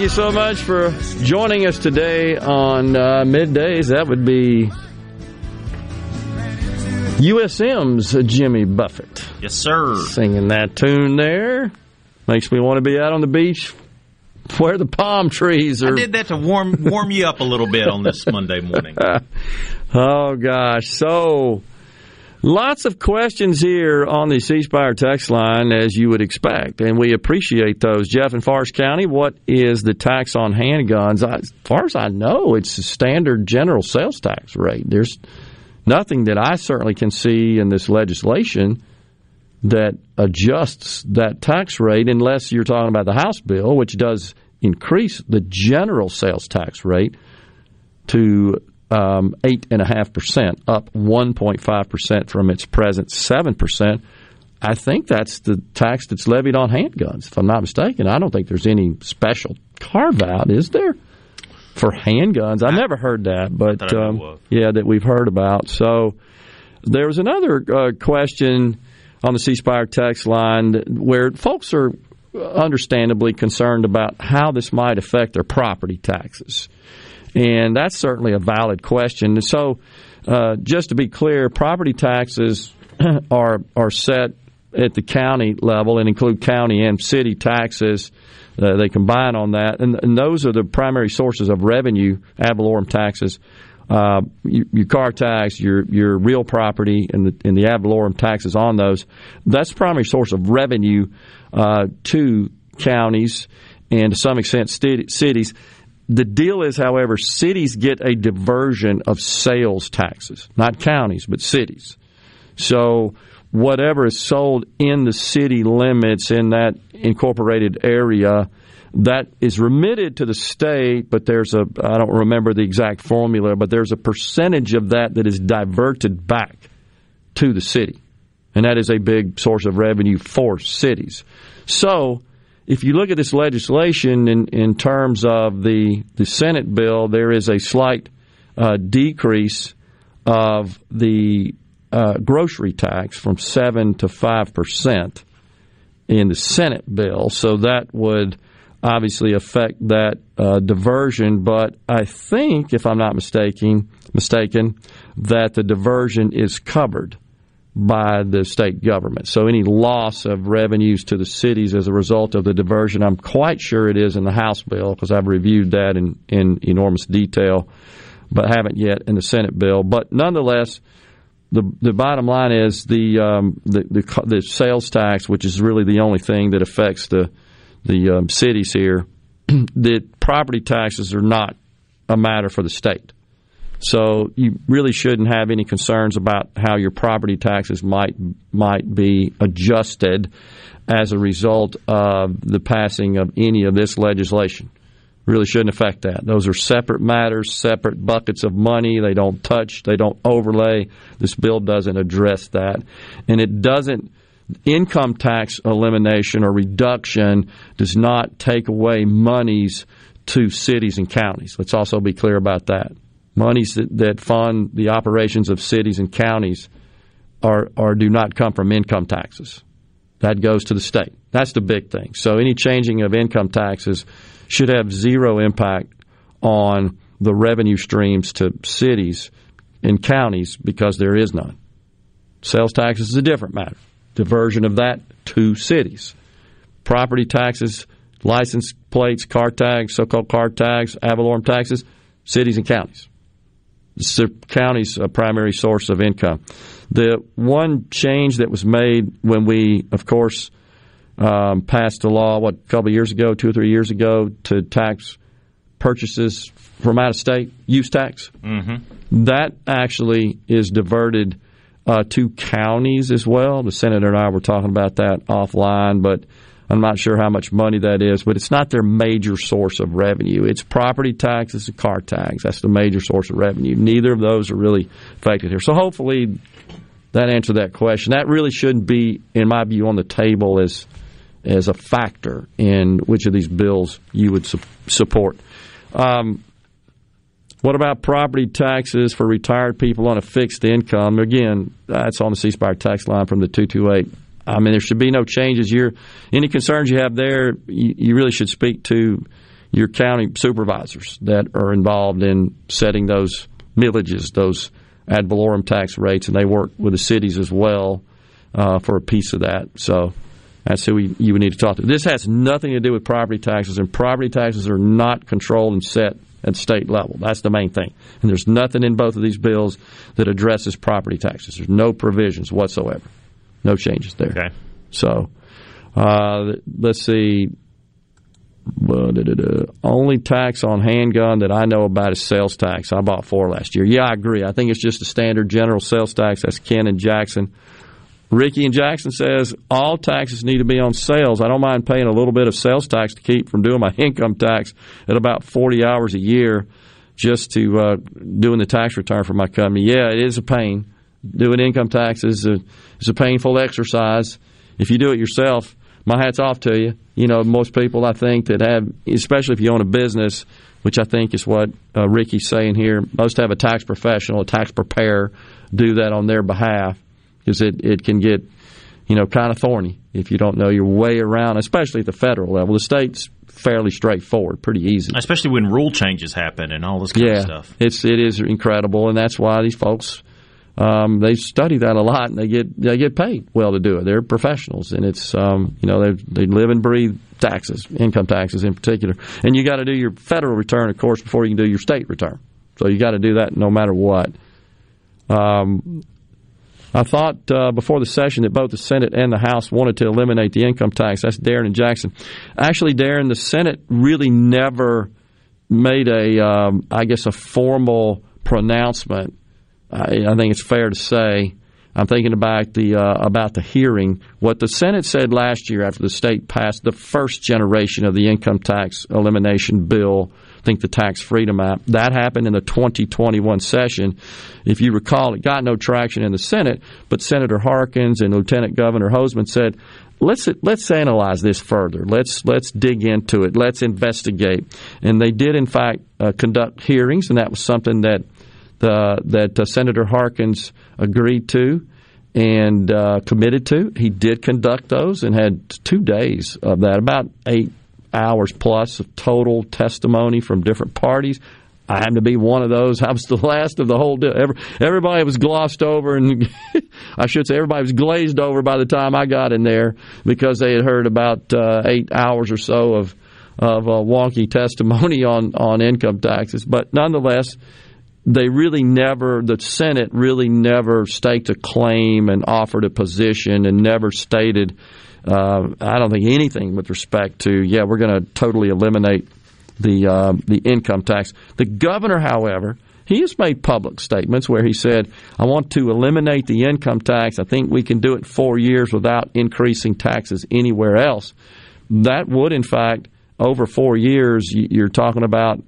Thank you so much for joining us today on uh, middays. That would be USM's Jimmy Buffett. Yes, sir. Singing that tune there. Makes me want to be out on the beach where the palm trees are. I did that to warm warm you up a little bit on this Monday morning. [LAUGHS] oh gosh. So lots of questions here on the C Spire text line as you would expect, and we appreciate those. Jeff in Forrest County, what is the tax on handguns? I, as far as I know, it's a standard general sales tax rate. There's nothing that I certainly can see in this legislation that adjusts that tax rate unless you're talking about the House bill, which does increase the general sales tax rate to um, 8.5%, up 1.5% from its present 7%. I think that's the tax that's levied on handguns, if I'm not mistaken. I don't think there's any special carve out, is there? For handguns, I never heard that, but um, yeah, that we've heard about. So there was another uh, question on the C Spire text line where folks are understandably concerned about how this might affect their property taxes. And that's certainly a valid question. So, uh, just to be clear, property taxes [CLEARS THROAT] are are set at the county level and include county and city taxes. Uh, they combine on that, and, and, those are the primary sources of revenue, ad valorem taxes. Uh, your, your, car tax, your your real property, and the, and the ad valorem taxes on those. That's the primary source of revenue uh, to counties and to some extent cities. The deal is, however, cities get a diversion of sales taxes, not counties, but cities. So whatever is sold in the city limits in that incorporated area, that is remitted to the state, but there's a, I don't remember the exact formula, but there's a percentage of that that is diverted back to the city. And that is a big source of revenue for cities. So, if you look at this legislation in, in terms of the, the Senate bill, there is a slight uh, decrease of the uh, grocery tax from 7 to 5% in the Senate bill. So that would obviously affect that uh, diversion. But I think, if I'm not mistaken, mistaken, that the diversion is covered by the state government. So any loss of revenues to the cities as a result of the diversion, I'm quite sure it is in the House bill because I've reviewed that in, in enormous detail, but haven't yet in the Senate bill. But nonetheless, the the bottom line is the, um, the, the the sales tax, which is really the only thing that affects the the um, cities here. [CLEARS THROAT] the property taxes are not a matter for the state. So you really shouldn't have any concerns about how your property taxes might might be adjusted as a result of the passing of any of this legislation. Really shouldn't affect that. Those are separate matters, separate buckets of money. They don't touch, they don't overlay. This bill doesn't address that. And it doesn't income tax elimination or reduction does not take away monies to cities and counties. Let's also be clear about that monies that, that fund the operations of cities and counties are, are do not come from income taxes. That goes to the state. That's the big thing. So any changing of income taxes should have zero impact on the revenue streams to cities and counties because there is none. Sales taxes is a different matter. Diversion of that to cities. Property taxes, license plates, car tags, so-called car tags, ad valorem taxes, cities and counties the county's uh, primary source of income. The one change that was made when we, of course, um, passed a law, what, a couple of years ago, two or three years ago, to tax purchases from out of state, use tax, mm-hmm. that actually is diverted uh, to counties as well. The senator and I were talking about that offline, but I'm not sure how much money that is, but it's not their major source of revenue. It's property taxes and car tax. That's the major source of revenue. Neither of those are really affected here. So hopefully that answered that question. That really shouldn't be, in my view, on the table as as a factor in which of these bills you would su- support. Um, what about property taxes for retired people on a fixed income? Again, that's on the C Spire tax line from the 228 I mean, there should be no changes. You're, any concerns you have there, you, you really should speak to your county supervisors that are involved in setting those millages, those ad valorem tax rates, and they work with the cities as well uh, for a piece of that. So that's who we, you would need to talk to. This has nothing to do with property taxes, and property taxes are not controlled and set at state level. That's the main thing. And there's nothing in both of these bills that addresses property taxes. There's no provisions whatsoever. No changes there. Okay. So uh, let's see. Only tax on handgun that I know about is sales tax. I bought four last year. Yeah, I agree. I think it's just a standard general sales tax. That's Ken and Jackson. Ricky and Jackson says all taxes need to be on sales. I don't mind paying a little bit of sales tax to keep from doing my [LAUGHS] income tax at about 40 hours a year. just to uh, doing the tax return for my company. Yeah, it is a pain. Doing income taxes is a, is a painful exercise. If you do it yourself, my hat's off to you. You know, most people I think that have, especially if you own a business, which I think is what uh, Ricky's saying here, most have a tax professional, a tax preparer, do that on their behalf because it, it can get, you know, kind of thorny if you don't know your way around, especially at the federal level. The state's fairly straightforward, pretty easy. Especially when rule changes happen and all this kind yeah, of stuff. It's it is incredible, and that's why these folks um, they study that a lot, and they get they get paid well to do it. They're professionals, and it's um, you know they they live and breathe taxes, income taxes in particular, and you got to do your federal return, of course, before you can do your state return. So you got to do that no matter what. Um, I thought uh, before the session that both the Senate and the House wanted to eliminate the income tax. That's Darren and Jackson. Actually, Darren, the Senate really never made a, um, I guess, a formal pronouncement. I, I, think it's fair to say. I'm thinking about the uh, about the hearing. What the Senate said last year after the state passed the first generation of the income tax elimination bill I think the Tax Freedom Act. That happened in the 2021 session. If you recall, it got no traction in the Senate, but Senator Harkins and Lieutenant Governor Hosemann said, let's let's analyze this further. Let's let's dig into it. Let's investigate. And they did, in fact, uh, conduct hearings, and that was something that the, that uh, Senator Harkins agreed to and uh, committed to. He did conduct those and had two days of that, about eight hours plus of total testimony from different parties. I happened to be one of those. I was the last of the whole deal. everybody was glossed over, and [LAUGHS] I should say everybody was glazed over by the time I got in there because they had heard about uh, eight hours or so of of uh, wonky testimony on on income taxes. But nonetheless, they really never the Senate really never staked a claim and offered a position and never stated uh, I don't think anything with respect to yeah we're going to totally eliminate the uh, the income tax. The governor, however, he has made public statements where he said, "I want to eliminate the income tax. I think we can do it four years without increasing taxes anywhere else." That would, in fact, over four years, you're talking about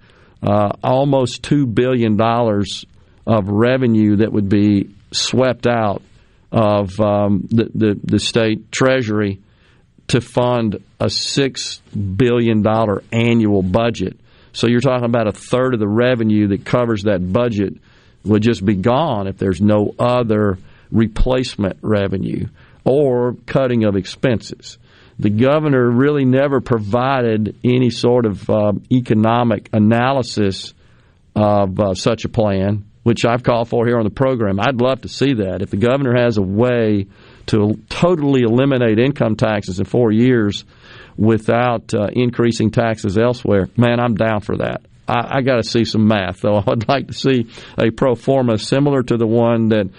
uh, almost two billion dollars of revenue that would be swept out of um, the, the, the state treasury to fund a six billion dollar annual budget. So you're talking about a third of the revenue that covers that budget would just be gone if there's no other replacement revenue or cutting of expenses. The governor really never provided any sort of uh, economic analysis of uh, such a plan which I've called for here on the program. I'd love to see that. If the governor has a way to totally eliminate income taxes in four years without uh, increasing taxes elsewhere, man, I'm down for that. I, I got to see some math, though. [LAUGHS] I'd like to see a pro forma similar to the one that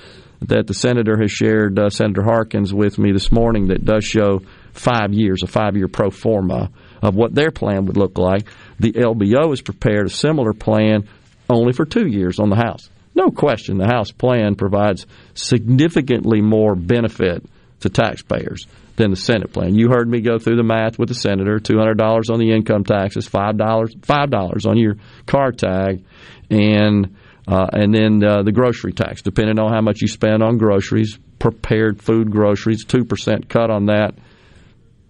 that the senator has shared, uh, Senator Harkins, with me this morning, that does show five years, a five year pro forma of what their plan would look like. The LBO has prepared a similar plan only for two years on the House. No question, the House plan provides significantly more benefit to taxpayers than the Senate plan. You heard me go through the math with the senator: two hundred dollars on the income taxes, five dollars five dollars on your car tag, and uh, and then uh, the grocery tax, depending on how much you spend on groceries, prepared food groceries, two percent cut on that.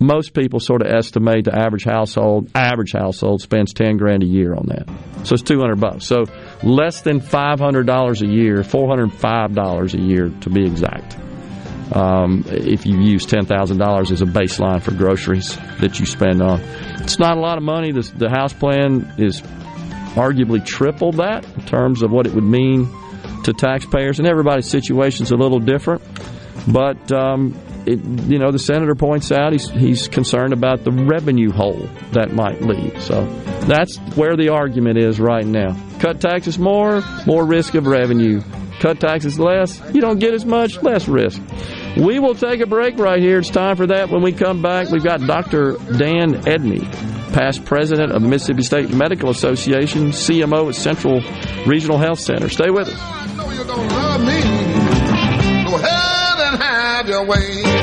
Most people sort of estimate the average household average household spends ten grand a year on that, so it's two hundred bucks. So less than $500 a year, $405 a year to be exact. Um, if you use $10,000 as a baseline for groceries that you spend on. It's not a lot of money. The, the House plan is arguably triple that in terms of what it would mean to taxpayers, and everybody's situation is a little different. But um, it, you know, the senator points out he's, he's concerned about the revenue hole that might leave. So that's where the argument is right now. Cut taxes more, more risk of revenue. Cut taxes less, you don't get as much, less risk. We will take a break right here. It's time for that. When we come back, we've got Dr. Dan Edney, past president of Mississippi State Medical Association, CMO at Central Regional Health Center. Stay with us have your way.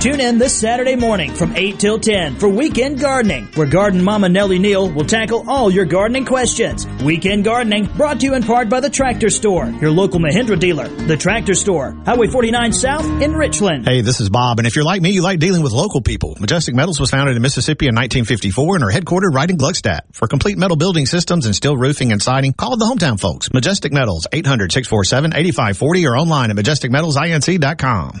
Tune in this Saturday morning from 8 till 10 for Weekend Gardening, where Garden Mama Nellie Neal will tackle all your gardening questions. Weekend Gardening brought to you in part by the Tractor Store, your local Mahindra dealer. The Tractor Store, Highway 49 South in Richland. Hey, this is Bob, and if you're like me, you like dealing with local people. Majestic Metals was founded in Mississippi in 1954 and are headquartered right in Gluckstadt. For complete metal building systems and steel roofing and siding, call the hometown folks. Majestic Metals, 800-647-8540 or online at majesticmetalsinc.com.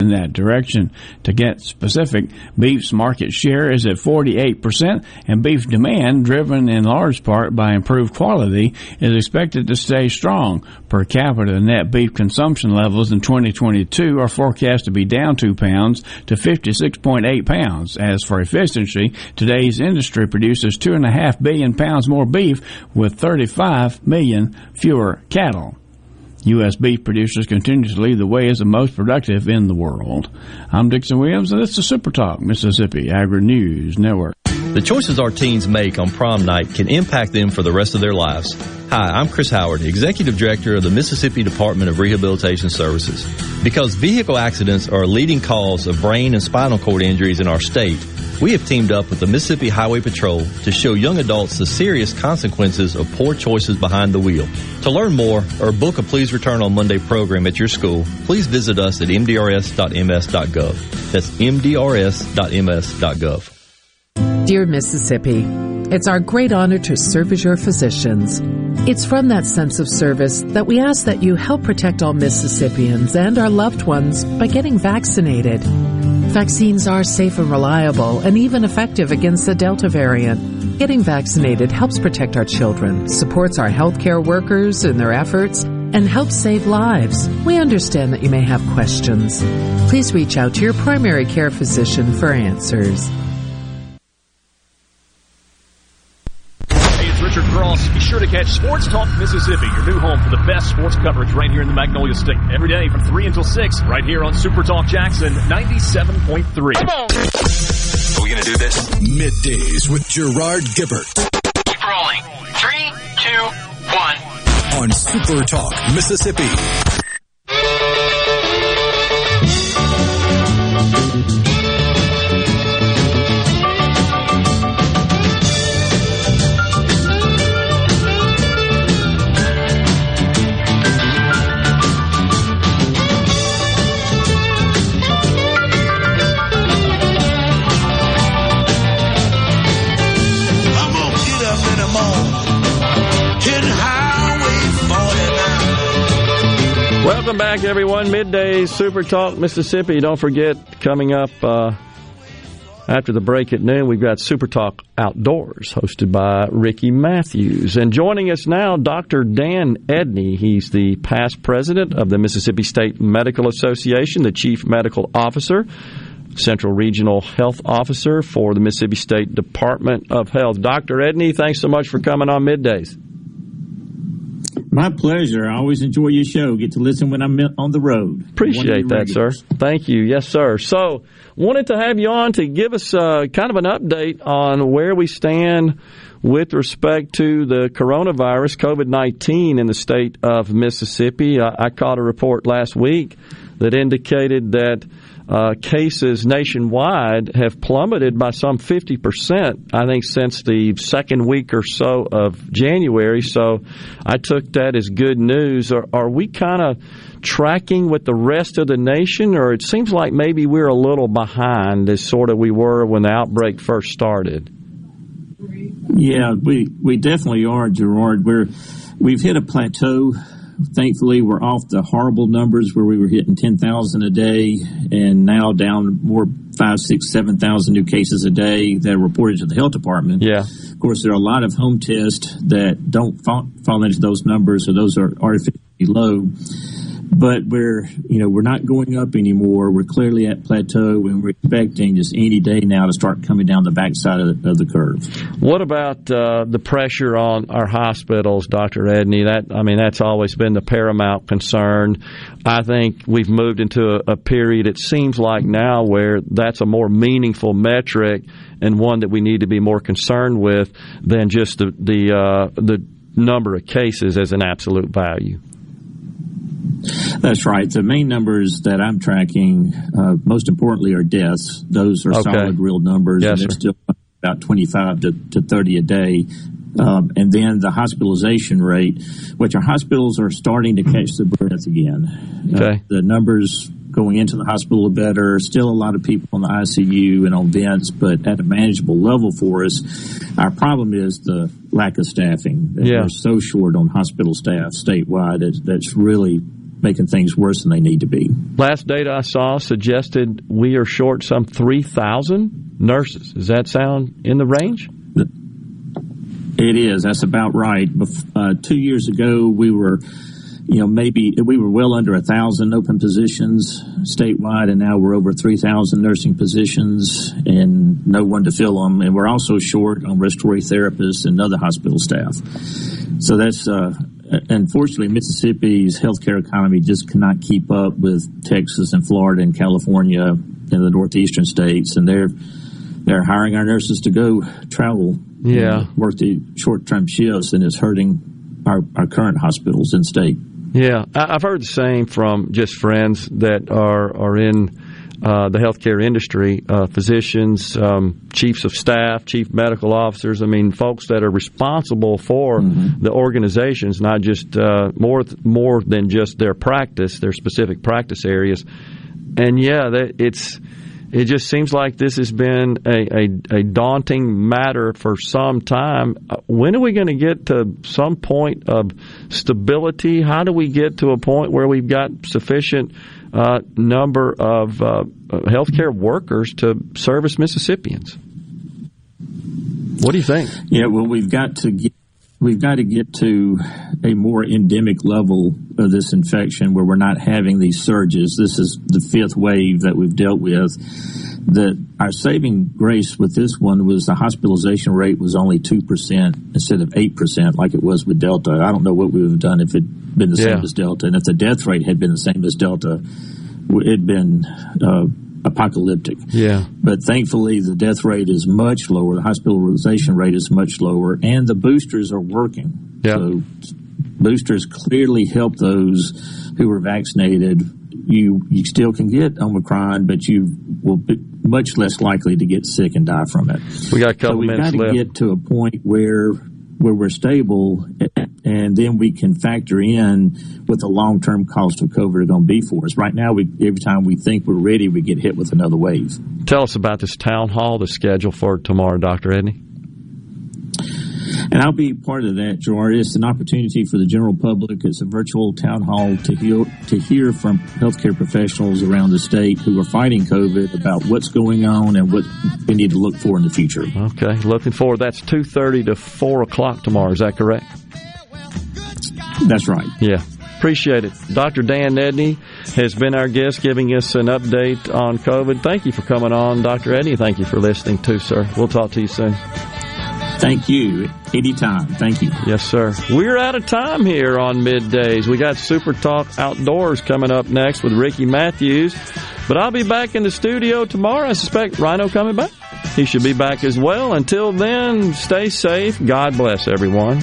in that direction. To get specific, beef's market share is at 48%, and beef demand, driven in large part by improved quality, is expected to stay strong. Per capita net beef consumption levels in 2022 are forecast to be down 2 pounds to 56.8 pounds. As for efficiency, today's industry produces 2.5 billion pounds more beef with 35 million fewer cattle. U.S. beef producers continue to lead the way as the most productive in the world. I'm Dixon Williams, and this is Super Talk Mississippi Agri News Network. The choices our teens make on prom night can impact them for the rest of their lives. Hi, I'm Chris Howard, Executive Director of the Mississippi Department of Rehabilitation Services. Because vehicle accidents are a leading cause of brain and spinal cord injuries in our state, we have teamed up with the Mississippi Highway Patrol to show young adults the serious consequences of poor choices behind the wheel. To learn more or book a Please Return on Monday program at your school, please visit us at mdrs.ms.gov. That's mdrs.ms.gov. Dear Mississippi, it's our great honor to serve as your physicians. It's from that sense of service that we ask that you help protect all Mississippians and our loved ones by getting vaccinated. Vaccines are safe and reliable and even effective against the Delta variant. Getting vaccinated helps protect our children, supports our healthcare workers in their efforts, and helps save lives. We understand that you may have questions. Please reach out to your primary care physician for answers. Catch Sports Talk Mississippi, your new home for the best sports coverage right here in the Magnolia State. Every day from 3 until 6, right here on Super Talk Jackson 97.3. Are we going to do this? Middays with Gerard Gibert. Keep rolling. Three, two, one. On Super Talk Mississippi. Welcome back, everyone. Midday Super Talk Mississippi. Don't forget, coming up uh, After the break at noon, we've got Super Talk Outdoors, hosted by Ricky Matthews. And joining us now, Dr. Dan Edney. He's the past president of the Mississippi State Medical Association, the chief medical officer, Central Regional Health Officer for the Mississippi State Department of Health. Dr. Edney, thanks so much for coming on Middays. My pleasure. I always enjoy your show. Get to listen when I'm on the road. Appreciate that, sir. Thank you. Yes, sir. So, wanted to have you on to give us uh, kind of an update on where we stand with respect to the coronavirus, COVID 19, in the state of Mississippi. I, I caught a report last week that indicated that uh, cases nationwide have plummeted by some 50%, I think, since the second week or so of January. So I took that as good news. Are, are we kind of tracking with the rest of the nation, or it seems like maybe we're a little behind as sort of we were when the outbreak first started? Yeah, we, we definitely are, Gerard. We're, we've hit a plateau thankfully, we're off the horrible numbers where we were hitting 10,000 a day and now down more five, six, 7,000 new cases a day that are reported to the health department. Yeah. Of course, there are a lot of home tests that don't fall, fall into those numbers, so those are artificially low but we're you know we're not going up anymore. We're clearly at plateau, and we're expecting just any day now to start coming down the backside of the, of the curve. What about uh, the pressure on our hospitals, Doctor Edney? That I mean, that's always been the paramount concern. I think we've moved into a, a period. It seems like now where that's a more meaningful metric and one that we need to be more concerned with than just the the uh, the number of cases as an absolute value. That's right. The main numbers that I'm tracking, uh, most importantly, are deaths. Those are okay. solid, real numbers, yes, and they're sir. still about 25 to, to 30 a day. Um, and then the hospitalization rate, which our hospitals are starting to catch the breath again. Okay. Uh, the numbers going into the hospital are better. Still a lot of people in the ICU and on vents, but at a manageable level for us. Our problem is the lack of staffing. Yeah. We're so short on hospital staff statewide. That, that's really making things worse than they need to be. Last data I saw suggested we are short some 3,000 nurses. Does that sound in the range? It is. That's about right. Uh, two years ago, we were, you know, maybe we were well under a thousand open positions statewide, and now we're over 3,000 nursing positions and no one to fill them. And we're also short on respiratory therapists and other hospital staff. So that's, uh, unfortunately, Mississippi's healthcare economy just cannot keep up with Texas and Florida and California and the northeastern states, and they're they're hiring our nurses to go travel, yeah, work the short term shifts, and it's hurting our, our current hospitals in state. Yeah, I've heard the same from just friends that are are in uh, the healthcare industry, uh, physicians, um, chiefs of staff, chief medical officers. I mean, folks that are responsible for mm-hmm. the organizations, not just uh, more more than just their practice, their specific practice areas. And yeah, that it's it just seems like this has been a, a, a daunting matter for some time. Uh, when are we going to get to some point of stability? How do we get to a point where we've got sufficient uh, number of uh, healthcare workers to service Mississippians? What do you think? Yeah, well, we've got to get we've got to get to a more endemic level of this infection where we're not having these surges. This is the fifth wave that we've dealt with. That our saving grace with this one was the hospitalization rate was only 2% instead of 8% like it was with Delta. I don't know what we would have done if it had been the Yeah. same as Delta. And if the death rate had been the same as Delta, it'd been uh, apocalyptic. Yeah. But thankfully, the death rate is much lower. The hospitalization rate is much lower, and the boosters are working. Yeah. So boosters clearly help those who are vaccinated. You you still can get Omicron, but you will be much less likely to get sick and die from it. We got a couple so we've minutes got to left. get to a point where where we're stable, and then we can factor in what the long term cost of COVID are going to be for us. Right now, we every time we think we're ready, we get hit with another wave. Tell us about this town hall, the schedule for tomorrow, Dr. Edney. And I'll be part of that, Gerard. It's an opportunity for the general public. It's a virtual town hall to hear, to hear from healthcare professionals around the state who are fighting COVID about what's going on and what we need to look for in the future. Okay, looking forward. That's 2.30 to 4 o'clock tomorrow. Is that correct? That's right. Yeah. Appreciate it. Dr. Dan Edney has been our guest giving us an update on COVID. Thank you for coming on, Dr. Edney. Thank you for listening too, sir. We'll talk to you soon. Thank you. Anytime. Thank you. Yes, sir. We're out of time here on middays. We got Super Talk Outdoors coming up next with Ricky Matthews. But I'll be back in the studio tomorrow. I suspect Rhino coming back. He should be back as well. Until then, stay safe. God bless everyone.